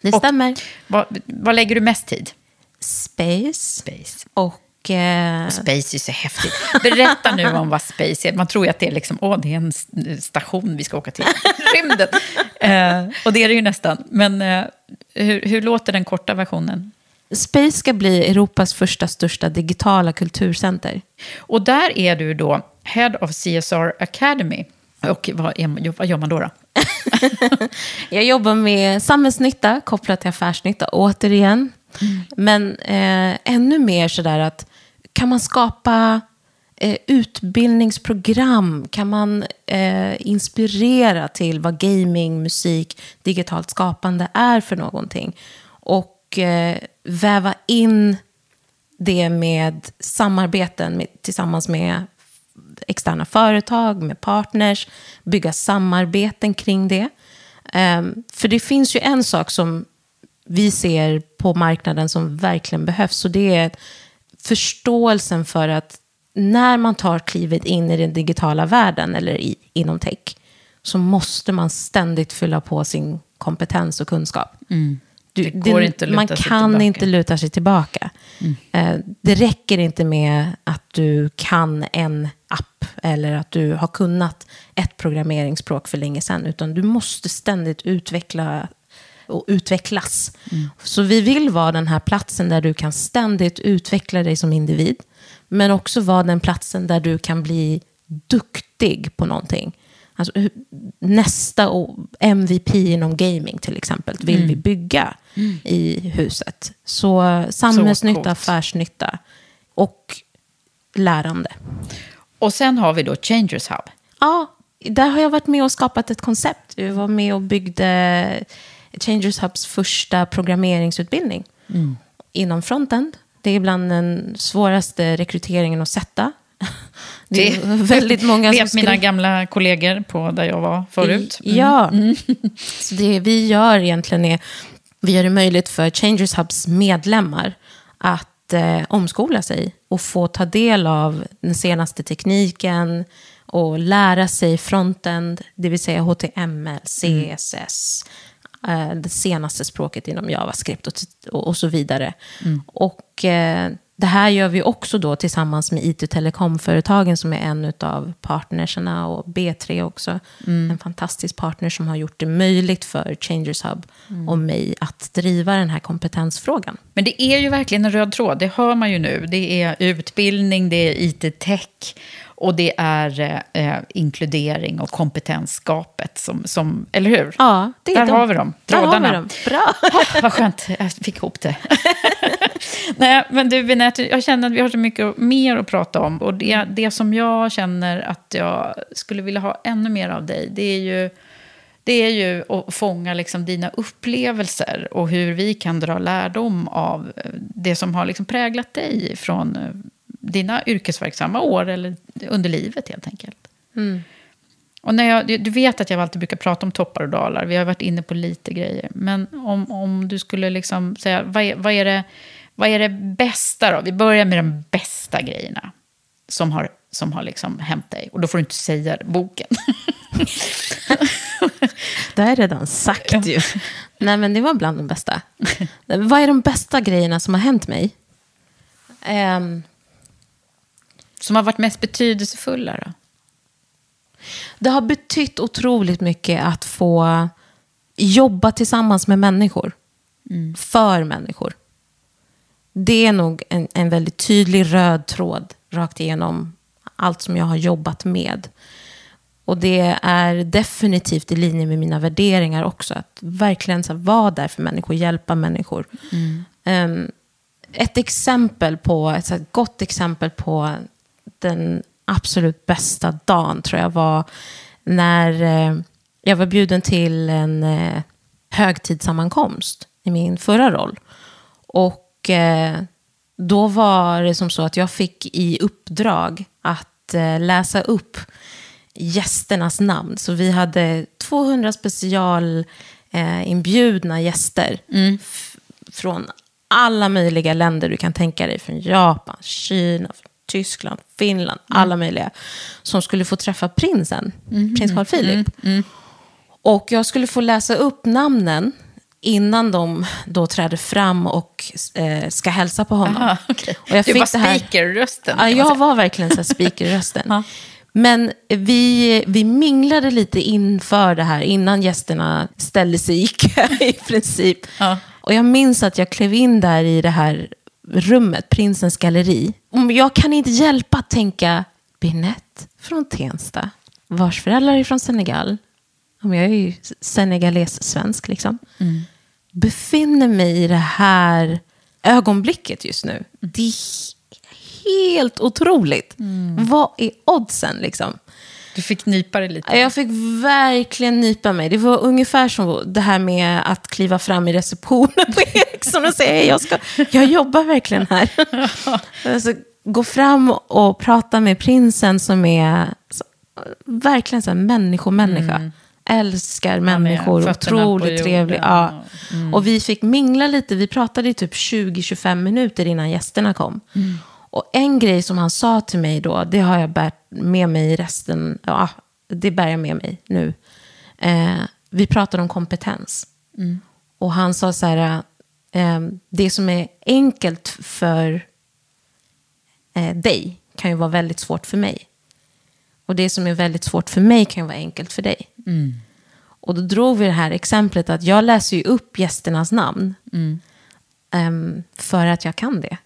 det Och- stämmer. Vad, vad lägger du mest tid? Space Space. och... Eh, Space är så häftigt. Berätta nu om vad Space är. Man tror ju att det är, liksom, åh, det är en station vi ska åka till. Rymden. Eh, och det är det ju nästan. Men eh, hur, hur låter den korta versionen? Space ska bli Europas första största digitala kulturcenter. Och där är du då Head of CSR Academy. Och vad, är, vad gör man då? då? Jag jobbar med samhällsnytta kopplat till affärsnytta, återigen. Men eh, ännu mer sådär att kan man skapa eh, utbildningsprogram? Kan man eh, inspirera till vad gaming, musik, digitalt skapande är för någonting? Och eh, väva in det med samarbeten med, tillsammans med externa företag, med partners, bygga samarbeten kring det. Ehm, för det finns ju en sak som vi ser på marknaden som verkligen behövs, och det är förståelsen för att när man tar klivet in i den digitala världen eller i, inom tech, så måste man ständigt fylla på sin kompetens och kunskap. Du, Mm. Det att luta man kan inte luta sig tillbaka. Eh, det räcker inte med att du kan en app eller att du har kunnat ett programmeringsspråk för länge sedan, utan du måste ständigt utveckla och utvecklas. Så vi vill vara den här platsen där du kan ständigt utveckla dig som individ, men också vara den platsen där du kan bli duktig på någonting. Alltså, nästa MVP inom gaming till exempel vill vi bygga i huset. Så samhällsnytta, affärsnytta och lärande. Och sen har vi då Changers Hub. Ja, där har jag varit med och skapat ett koncept. Jag var med och byggde Changers Hubs första programmeringsutbildning inom frontend. Det är bland den svåraste rekryteringen att sätta. Det är väldigt många vet mina gamla kollegor på där jag var förut. Mm. Ja. Så det vi gör egentligen är, vi gör det möjligt för Changers Hubs medlemmar att eh, omskola sig och få ta del av den senaste tekniken och lära sig frontend, det vill säga HTML, CSS, eh, det senaste språket inom JavaScript och, och, och så vidare. Och eh, det här gör vi också då tillsammans med IT och telekomföretagen som är en av partnerserna och B3 också. En fantastisk partner som har gjort det möjligt för Changers Hub och mig att driva den här kompetensfrågan. Men det är ju verkligen en röd tråd, det hör man ju nu. Det är utbildning, det är IT-tech och det är eh, inkludering och kompetensskapet. Som, som, eller hur? Ja, det är Där de. har vi dem, Där har vi dem. Bra. Vad skönt, jag fick ihop det. Nej, men du Vinette, jag känner att vi har så mycket mer att prata om. Och det, det som jag känner att jag skulle vilja ha ännu mer av dig, det är ju, det är ju att fånga liksom dina upplevelser och hur vi kan dra lärdom av det som har liksom präglat dig från eh, dina yrkesverksamma år eller under livet helt enkelt. Mm. Och när jag, du vet att jag alltid brukar prata om toppar och dalar. Vi har varit inne på lite grejer. Men om, om du skulle liksom säga, vad är, vad, är det, vad är det bästa då? Vi börjar med de bästa grejerna som har, som har liksom hänt dig. Och då får du inte säga boken. det har jag redan sagt ju. Nej, men det var bland de bästa. vad är de bästa grejerna som har hänt mig? Um, som har varit mest betydelsefulla då? Det har betytt otroligt mycket att få jobba tillsammans med människor. Mm. För människor. Det är nog en, en väldigt tydlig röd tråd rakt igenom allt som jag har jobbat med. Och det är definitivt i linje med mina värderingar också. Att verkligen så vara där för människor, hjälpa människor. Mm. Um, ett exempel på, ett gott exempel på den absolut bästa dagen tror jag var när eh, jag var bjuden till en eh, högtidssammankomst i min förra roll. Och eh, då var det som så att jag fick i uppdrag att läsa upp gästernas namn. Så vi hade 200 specialinbjudna gäster mm. från alla möjliga länder du kan tänka dig. Från Japan, Kina, Tyskland, Finland, mm. alla möjliga. Som skulle få träffa prinsen, mm. prins Carl Philip. Mm. mm. Och jag skulle få läsa upp namnen innan de då träder fram och eh, ska hälsa på honom. Aha, okay. och jag du var speakerrösten? Ja, jag var verkligen så speakerrösten. ja. Men vi, vi minglade lite inför det här, innan gästerna ställde sig i kö i princip. Ja. Och jag minns att jag klev in där i det här rummet, Prinsens galleri. Jag kan inte hjälpa att tänka Binette från Tensta, vars föräldrar är från Senegal. Jag är ju senegales-svensk liksom. Mm. Befinner mig i det här ögonblicket just nu. Det är helt otroligt. Mm. Vad är oddsen liksom? Du fick nypa dig lite? Jag fick verkligen nypa mig. Det var ungefär som det här med att kliva fram i receptionen på Ericsson och säga jag, ska, jag jobbar verkligen här. alltså, gå fram och prata med prinsen som är så, verkligen så här människomänniska. Mm. Älskar människor, otroligt trevlig. Ja. Mm. Och vi fick mingla lite, vi pratade i typ 20-25 minuter innan gästerna kom. Mm. Och en grej som han sa till mig då, det har jag bärt med mig resten, ja, det bär jag med mig nu. Eh, vi pratade om kompetens. Mm. Och han sa så här, eh, det som är enkelt för eh, dig kan ju vara väldigt svårt för mig. Och det som är väldigt svårt för mig kan ju vara enkelt för dig. Mm. Och då drog vi det här exemplet att jag läser ju upp gästernas namn. Mm. Um, för att jag kan det.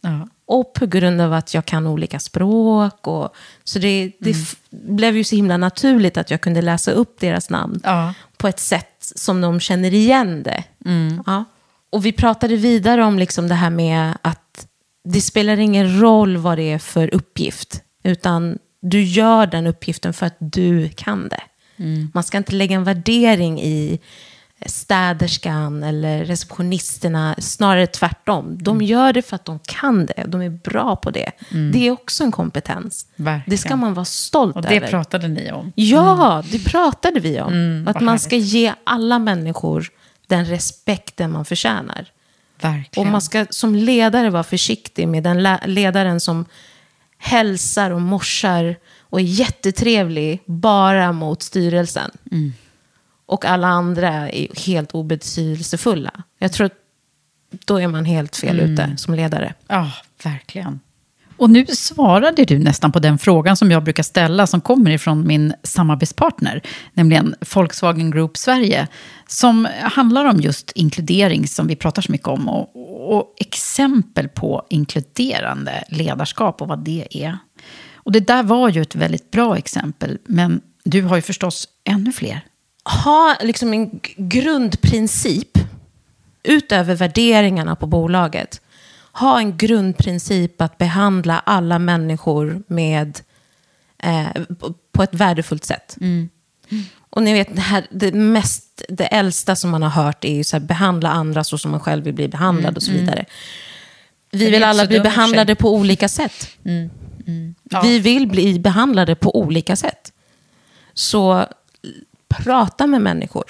Ja. Och på grund av att jag kan olika språk. Och, så det, det mm. blev ju så himla naturligt att jag kunde läsa upp deras namn ja. på ett sätt som de känner igen det. Mm. Ja. Och vi pratade vidare om liksom det här med att det spelar ingen roll vad det är för uppgift. Utan du gör den uppgiften för att du kan det. Mm. Man ska inte lägga en värdering i städerskan eller receptionisterna, snarare tvärtom. De mm. gör det för att de kan det, de är bra på det. Mm. Det är också en kompetens. Verkligen. Det ska man vara stolt över. Och det över. pratade ni om. Ja, mm. det pratade vi om. Mm, att man ska ge alla människor den respekten man förtjänar. Verkligen. Och man ska som ledare vara försiktig med den ledaren som hälsar och morsar och är jättetrevlig bara mot styrelsen. Mm och alla andra är helt obetydelsefulla. Jag tror att då är man helt fel mm. ute som ledare. Ja, verkligen. Och nu svarade du nästan på den frågan som jag brukar ställa, som kommer ifrån min samarbetspartner, nämligen Volkswagen Group Sverige, som handlar om just inkludering, som vi pratar så mycket om, och, och exempel på inkluderande ledarskap och vad det är. Och det där var ju ett väldigt bra exempel, men du har ju förstås ännu fler ha liksom en grundprincip utöver värderingarna på bolaget ha en grundprincip att behandla alla människor med, eh, på ett värdefullt sätt. Och ni vet, det, här, det, mest, det äldsta som man har hört är ju så här, behandla andra så som man själv vill bli behandlad och så vidare. Vi Den är vill alla bli behandlade på olika sätt. Ja. Vi vill bli behandlade på olika sätt. Så prata med människor.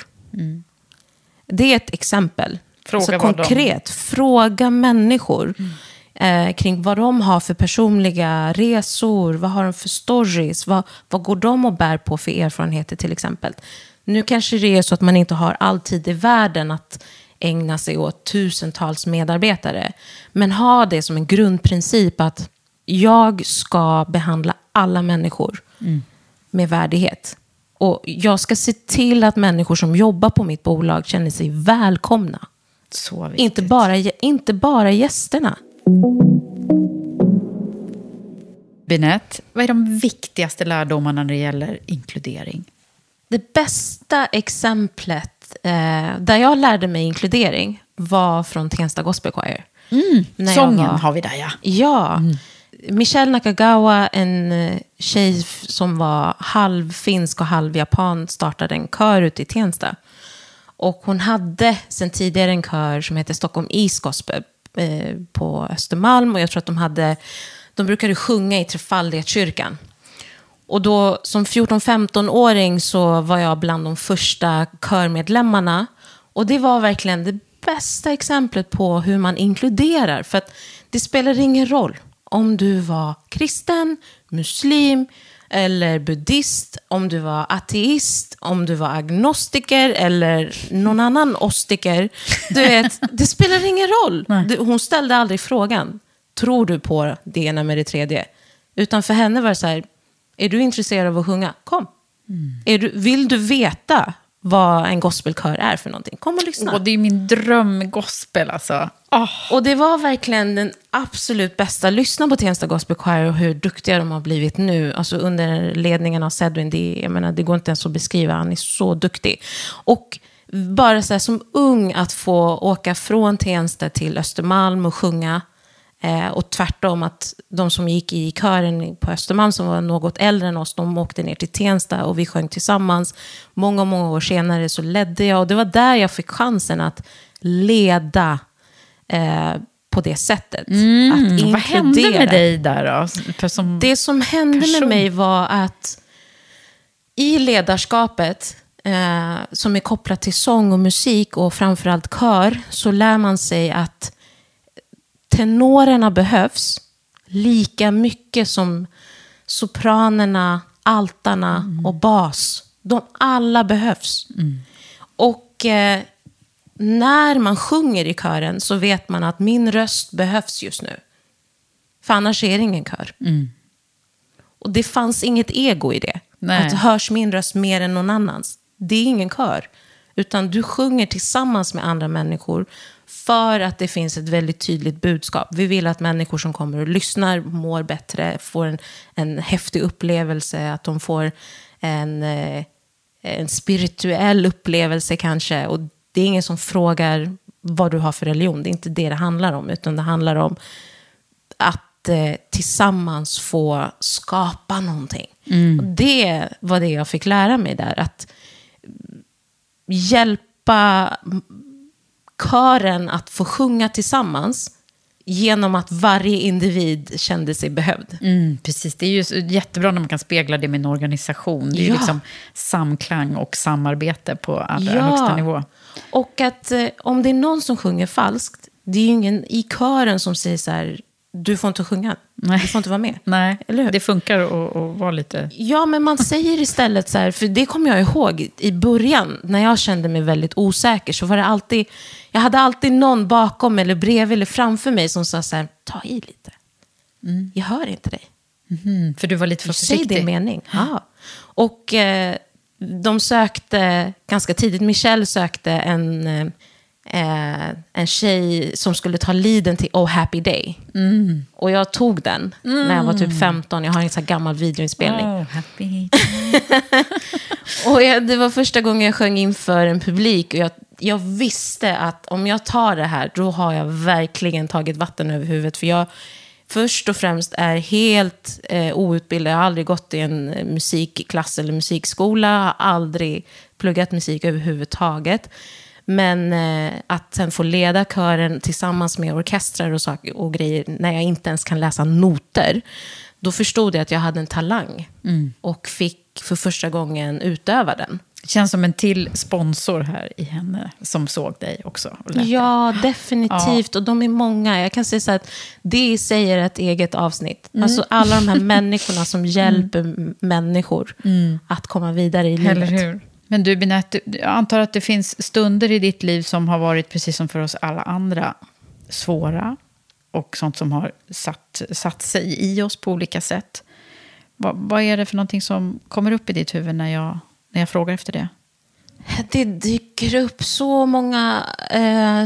Det är ett exempel. Fråga så vad de- konkret, fråga människor eh, kring vad de har för personliga resor, vad har de för stories, vad, vad går de och bär på för erfarenheter till exempel. Nu kanske det är så att man inte har all tid i världen att ägna sig åt tusentals medarbetare. Men ha det som en grundprincip att jag ska behandla alla människor med värdighet. Och jag ska se till att människor som jobbar på mitt bolag känner sig välkomna. Inte bara, inte bara gästerna. Binette, vad är de viktigaste lärdomarna när det gäller inkludering? Det bästa exemplet eh, där jag lärde mig inkludering var från Tensta Gospel Choir. Jag Sången var- har vi där, ja. Ja. Michelle Nakagawa, en eh, tjej som var halvfinsk och halvjapan, startade en kör ute i Tensta. Och hon hade sen tidigare en kör som hette Stockholm East Gospel eh, på Östermalm. Och jag tror att de hade, de brukade sjunga i Trefaldighetskyrkan. Och då som 14-15-åring så var jag bland de första körmedlemmarna. Och det var verkligen det bästa exemplet på hur man inkluderar. För att det spelar ingen roll om du var kristen, muslim eller buddhist, om du var ateist, om du var agnostiker eller någon annan ostiker. Du vet, det spelar ingen roll. Du- Hon ställde aldrig frågan, tror du på det ena med det tredje? Utan för henne var det så här, är du intresserad av att sjunga? Kom. Är du, vill du veta vad en gospelkör är för någonting? Kom och lyssna. Och det är min drömgospel alltså. Ah. Och det var verkligen den absolut bästa. Lyssna på Tensta Gospel Choir och hur duktiga de har blivit nu. Alltså under ledningen av Sedwin. Det, jag menar, det går inte ens att beskriva. Han är så duktig. Och bara så här, som ung att få åka från Tensta till Östermalm och sjunga. Eh, och tvärtom att de som gick i kören på Östermalm som var något äldre än oss, de åkte ner till Tensta och vi sjöng tillsammans. Många, många år senare så ledde jag och det var där jag fick chansen att leda eh, på det sättet. att Mm, Vad hände med dig där då? Som... Det som hände person? med mig var att i ledarskapet, eh, som är kopplat till sång och musik och framförallt kör, så lär man sig att tenorerna behövs lika mycket som sopranerna, altarna och bas. De alla behövs. Och eh, när man sjunger i kören så vet man att min röst behövs just nu. För annars är det ingen kör. Och det fanns inget ego i det. Nej. Att hörs min röst mer än någon annans. Det är ingen kör. Utan du sjunger tillsammans med andra människor för att det finns ett väldigt tydligt budskap. Vi vill att människor som kommer och lyssnar mår bättre, får en, en häftig upplevelse, att de får en, eh, en spirituell upplevelse kanske. Och det är ingen som frågar vad du har för religion. Det är inte det det handlar om, utan det handlar om att eh, tillsammans få skapa någonting. Och det var det jag fick lära mig där. Att hjälpa kören att få sjunga tillsammans genom att varje individ kände sig behövd. Mm, precis, det är ju jättebra när man kan spegla det med en organisation. Det är Ja. liksom samklang och samarbete på allra Ja. högsta nivå. Och att eh, om det är någon som sjunger falskt, det är ju ingen i kören som säger så här, du får inte sjunga, Nej. du får inte vara med. Nej, Eller hur? det funkar att, att vara lite... Ja, men man säger istället så här, för det kommer jag ihåg i början, när jag kände mig väldigt osäker, så var det alltid, jag hade alltid någon bakom eller bredvid eller framför mig som sa så här, ta i lite. Jag hör inte dig. Mm, för du var lite för Säg försiktig. din mening. Ja. Och eh, de sökte ganska tidigt, Michelle sökte en, eh, eh, en tjej som skulle ta leaden till Oh Happy Day. Och jag tog den när jag var typ 15. Jag har en sån gammal videoinspelning. Oh, happy. Och jag, det var första gången jag sjöng inför en publik. Och jag, jag visste att om jag tar det här, då har jag verkligen tagit vatten över huvudet. För jag först och främst är helt eh, outbildad. Jag har aldrig gått i en musikklass eller musikskola. Har aldrig pluggat musik överhuvudtaget. Men eh, att sen få leda kören tillsammans med orkestrar och, sak, och grejer när jag inte ens kan läsa noter. Då förstod jag att jag hade en talang. Mm. Och fick för första gången utöva den. Känns som en till sponsor här i henne som såg dig också. Ja, definitivt. Ja. Och de är många. Jag kan säga så att det i sig är ett eget avsnitt. Mm. Alltså alla de här människorna som hjälper m- människor att komma vidare i livet. Eller hur? Men du, Binette, jag antar att det finns stunder i ditt liv som har varit, precis som för oss alla andra, svåra. Och sånt som har satt, satt sig i oss på olika sätt. Vad, vad är det för någonting som kommer upp i ditt huvud när jag, när jag frågar efter det? Det dyker upp så många eh,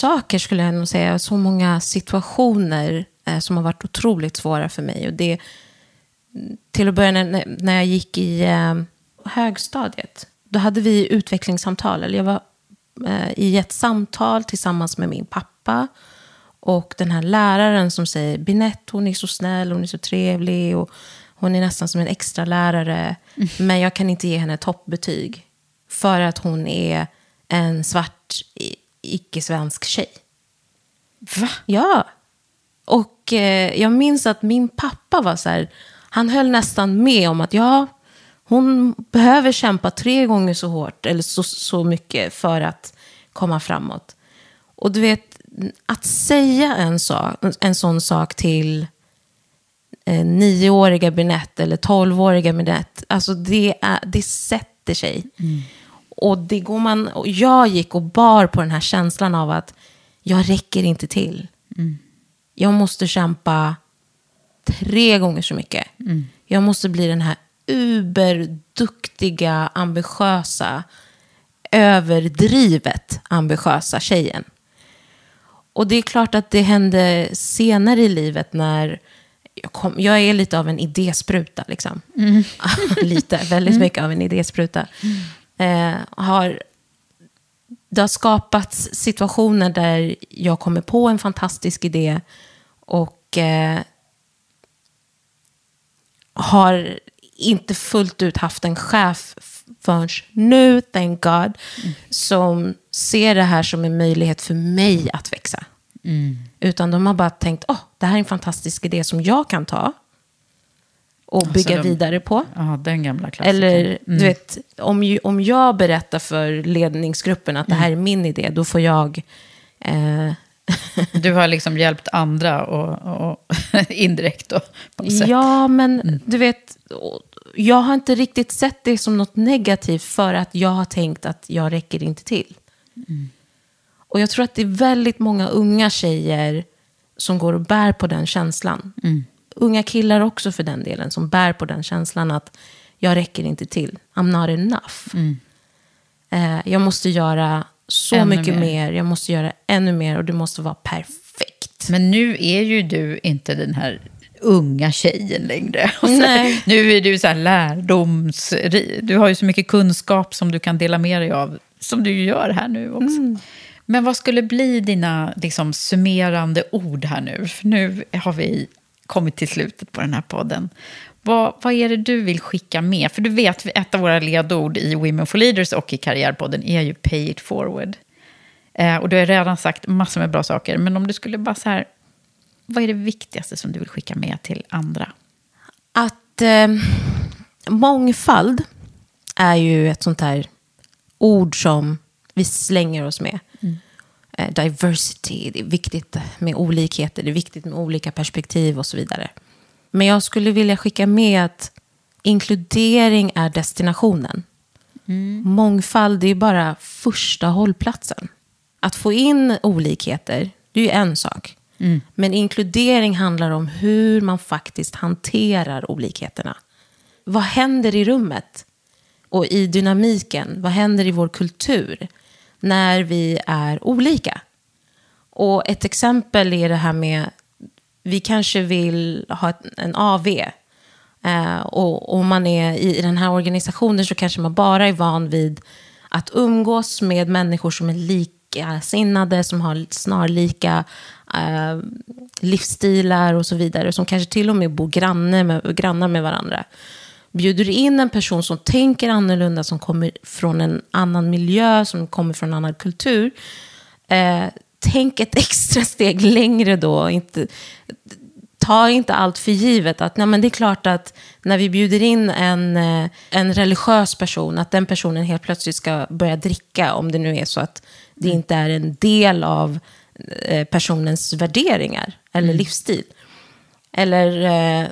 saker, skulle jag nog säga. Så många situationer eh, som har varit otroligt svåra för mig. Och det, till att börja när, när jag gick i eh, högstadiet. Då hade vi utvecklingssamtal. Eller jag var eh, i ett samtal tillsammans med min pappa. Och den här läraren som säger, Binette, hon är så snäll, hon är så trevlig. Och hon är nästan som en extra lärare. Men jag kan inte ge henne toppbetyg. För att hon är en svart, icke-svensk tjej. Va? Ja. Och eh, jag minns att min pappa var så här, han höll nästan med om att ja, hon behöver kämpa tre gånger så hårt eller så, så mycket för att komma framåt. Och du vet, att säga en, sak, en sån sak till eh, nioåriga Binette eller tolvåriga Binette, alltså det, är, det sätter sig. Och, det går man, och jag gick och bar på den här känslan av att jag räcker inte till. Jag måste kämpa tre gånger så mycket. Jag måste bli den här uberduktiga, ambitiösa, överdrivet ambitiösa tjejen. Och det är klart att det hände senare i livet när jag, kom, jag är lite av en idéspruta. Liksom. lite, väldigt mycket av en idéspruta. Eh, har, det har skapats situationer där jag kommer på en fantastisk idé och eh, har inte fullt ut haft en chef förrän nu, thank God, som ser det här som en möjlighet för mig att växa. Utan de har bara tänkt, åh, det här är en fantastisk idé som jag kan ta och bygga de- vidare på. Ja, den gamla klassikern. Eller du vet, om, ju- om jag berättar för ledningsgruppen att det här är min idé, då får jag... Eh, Du har liksom hjälpt andra och, och indirekt då, ja, men du vet, jag har inte riktigt sett det som något negativt för att jag har tänkt att jag räcker inte till. Och jag tror att det är väldigt många unga tjejer som går och bär på den känslan. Unga killar också för den delen, som bär på den känslan att jag räcker inte till. I'm not enough. Eh, jag måste göra så Ännu mycket mer. mer. Jag måste göra ännu mer och det måste vara perfekt. Men nu är ju du inte den här unga tjejen längre. Så, nu är du så här lärdoms... Du har ju så mycket kunskap som du kan dela med dig av, som du gör här nu också. Mm. Men vad skulle bli dina liksom, summerande ord här nu? För nu har vi kommit till slutet på den här podden. Vad, vad är det du vill skicka med? För du vet, ett av våra ledord i Women for Leaders och i Karriärpodden är ju pay it forward. Eh, och du har redan sagt massor med bra saker, men om du skulle bara så här, vad är det viktigaste som du vill skicka med till andra? Att eh, mångfald är ju ett sånt här ord som vi slänger oss med. Eh, diversity, det är viktigt med olikheter, det är viktigt med olika perspektiv och så vidare. Men jag skulle vilja skicka med att inkludering är destinationen. Mångfald är bara första hållplatsen. Att få in olikheter, det är ju en sak. Mm. Men inkludering handlar om hur man faktiskt hanterar olikheterna. Vad händer i rummet? Och i dynamiken, vad händer i vår kultur när vi är olika? Och ett exempel är det här med, vi kanske vill ha en AV. Eh, och om man är i, i den här organisationen så kanske man bara är van vid att umgås med människor som är likasinnade, som har snarlika eh, livsstilar och så vidare. Som kanske till och med bor granne med, grannar med varandra. Bjuder du in en person som tänker annorlunda, som kommer från en annan miljö, som kommer från en annan kultur. Eh, tänk ett extra steg längre då. Inte, ta inte allt för givet. Att, nej, men det är klart att när vi bjuder in en, eh, en religiös person, att den personen helt plötsligt ska börja dricka, om det nu är så att det inte är en del av personens värderingar eller Mm. livsstil. Eller eh,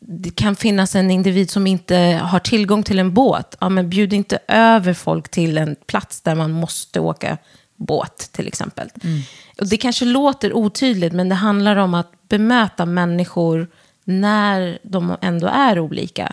det kan finnas en individ som inte har tillgång till en båt. Ja, men bjud inte över folk till en plats där man måste åka båt, till exempel. Och det kanske låter otydligt, men det handlar om att bemöta människor när de ändå är olika,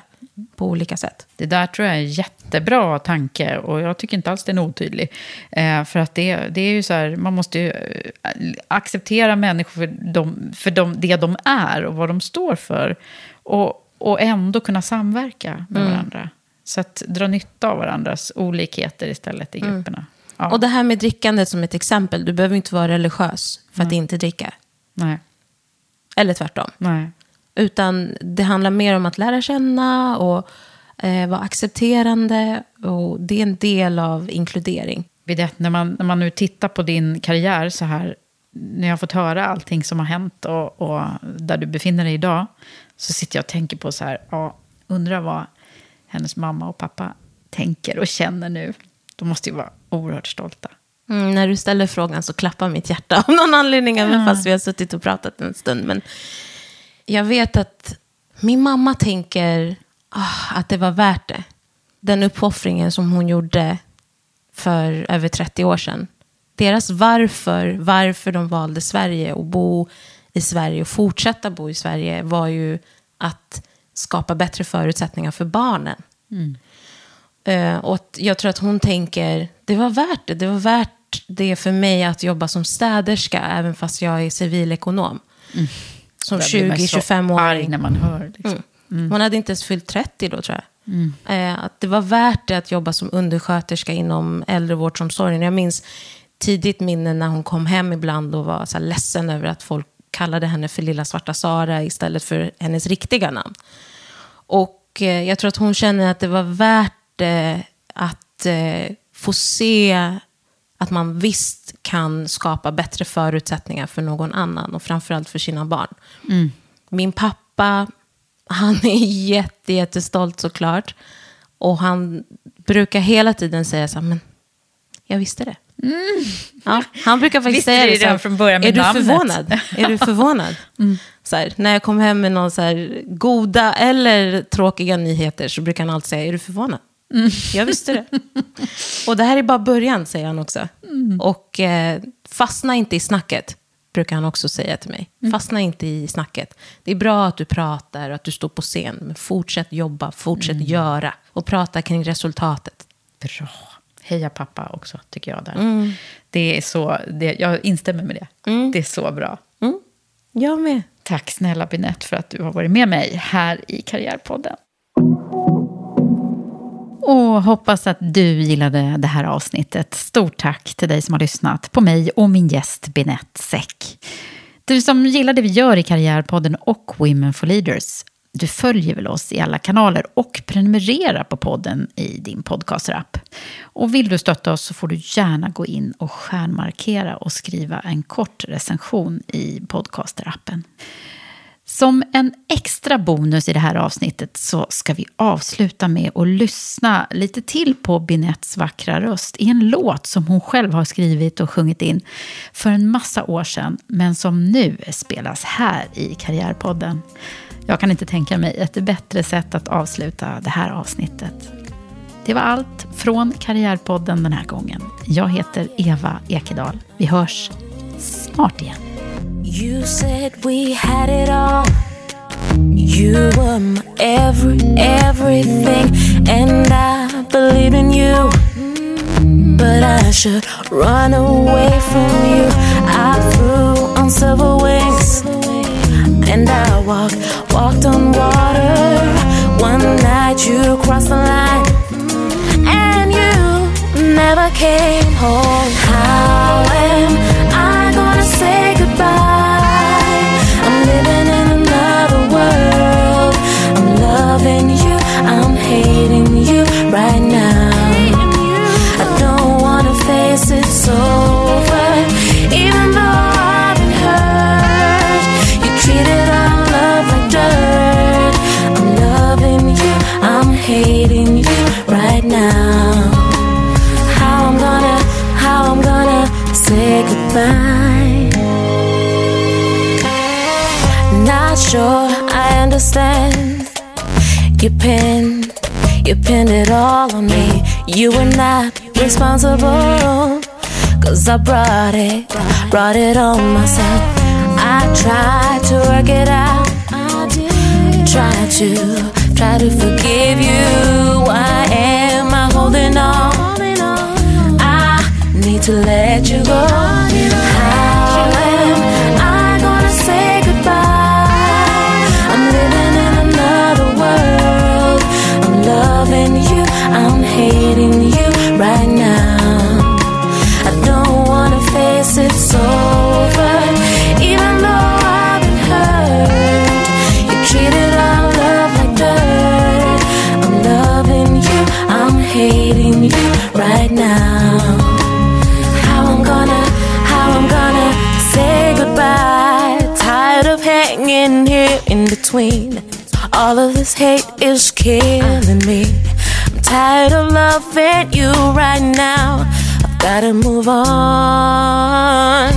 på olika sätt. Det där tror jag är en jättebra tanke och jag tycker inte alls den är otydlig. Eh, för att det, det är ju så här, man måste ju eh, acceptera människor för, dem, för dem, det de är och vad de står för. Och, och ändå kunna samverka med Mm. varandra. Så att dra nytta av varandras olikheter istället i grupperna. Ja. Och det här med drickandet som ett exempel, du behöver inte vara religiös för att inte dricka. Nej. Eller tvärtom. Nej. Utan det handlar mer om att lära känna och eh, vara accepterande. Och det är en del av inkludering. Vidette, när man, när man nu tittar på din karriär så här, när jag har fått höra allting som har hänt och, och där du befinner dig idag, så sitter jag och tänker på så här, ja, undrar vad hennes mamma och pappa tänker och känner nu. De måste ju vara oerhört stolta. Mm, när du ställer frågan så klappar mitt hjärta av någon anledning, även Ja. fast vi har suttit och pratat en stund. Men jag vet att min mamma tänker ah, att det var värt det. Den uppoffringen som hon gjorde för över 30 år sedan. Deras varför, varför de valde Sverige och bo i Sverige och fortsätta bo i Sverige var ju att skapa bättre förutsättningar för barnen. Eh, och att jag tror att hon tänker, det var värt det. Det var värt det för mig att jobba som städerska, även fast jag är civilekonom. Som Jag blir mest så 20-25 arg när man hör. Liksom. Mm. Hon hade inte ens fyllt 30 då, tror jag. Mm. Eh, att det var värt det att jobba som undersköterska inom äldrevårdsomsorgen. Jag minns tidigt minne när hon kom hem ibland och var så här ledsen över att folk kallade henne för lilla svarta Sara istället för hennes riktiga namn. Och eh, jag tror att hon känner att det var värt eh, att eh, få se att man visst kan skapa bättre förutsättningar för någon annan och framförallt för sina barn. Mm. Min pappa, han är jätte, jättestolt såklart. Och han brukar hela tiden säga så här, men jag visste det. Ja, han brukar faktiskt Visste säga du det. redan från början med är du namnet?" förvånad? Är du förvånad? Så här, när jag kom hem med någon så goda eller tråkiga nyheter så brukar han alltid säga, är du förvånad? Jag visste det. Och det här är bara början, säger han också. Och eh, fastna inte i snacket, brukar han också säga till mig. Fastna inte i snacket. Det är bra att du pratar och att du står på scen, men fortsätt jobba, fortsätt göra och prata kring resultatet. Bra. Heja pappa också, tycker jag. Där. Mm. Det är så, det, jag instämmer med det. Det är så bra. Jag med. Tack snälla Binette för att du har varit med mig här i Karriärpodden. Och hoppas att du gillade det här avsnittet. Stort tack till dig som har lyssnat på mig och min gäst Binette Säck. Du som gillar det vi gör i Karriärpodden och Women for Leaders, du följer väl oss i alla kanaler och prenumererar på podden i din podcasterapp. Och vill du stötta oss så får du gärna gå in och stjärnmarkera och skriva en kort recension i podcasterappen. Som en extra bonus i det här avsnittet så ska vi avsluta med att lyssna lite till på Binettes vackra röst i en låt som hon själv har skrivit och sjungit in för en massa år sedan men som nu spelas här i Karriärpodden. Jag kan inte tänka mig ett bättre sätt att avsluta det här avsnittet. Det var allt från Karriärpodden den här gången. Jag heter Eva Ekedal. Vi hörs snart igen. You said we had it all. You were my every, everything, and I believed in you. But I should run away from you. I flew on silver wings, and I walked, walked on water. One night you crossed the line and you never came home. How am right now. I don't wanna face it's over, even though I've been hurt. You treated our love like dirt. I'm loving you, I'm hating you right now. How I'm gonna, how I'm gonna say goodbye. Not sure I understand. You pinned, you pinned it all on me. You were not responsible. Cause I brought it, brought it on myself. I tried to work it out. Try to, try to forgive you. Why am I holding on? I need to let you go. Hating you right now. I don't wanna face it's over, even though I've been hurt. You treated our love like dirt. I'm loving you, I'm hating you right now. How I'm gonna, how I'm gonna say goodbye. Tired of hanging here in between. All of this hate is killing me. Tired of loving you right now. I've gotta move on.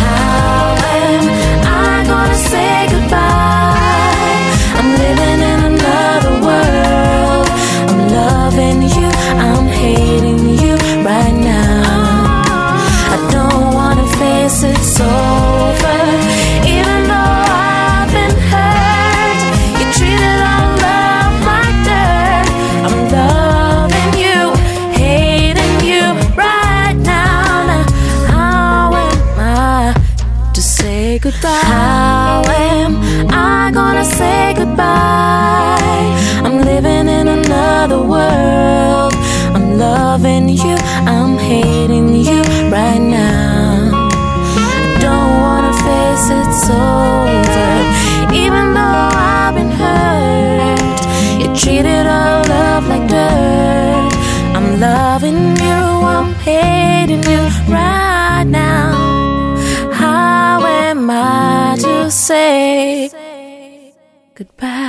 How am I gonna say goodbye? I'm living in another world. I'm loving you, I'm hating you right now. I don't wanna face it over, goodbye? I'm living in another world. I'm loving you, I'm hating you right now. I don't wanna face it's over, even though I've been hurt. You treated our love like dirt. I'm loving you, I'm hating you right now. How am I to say back.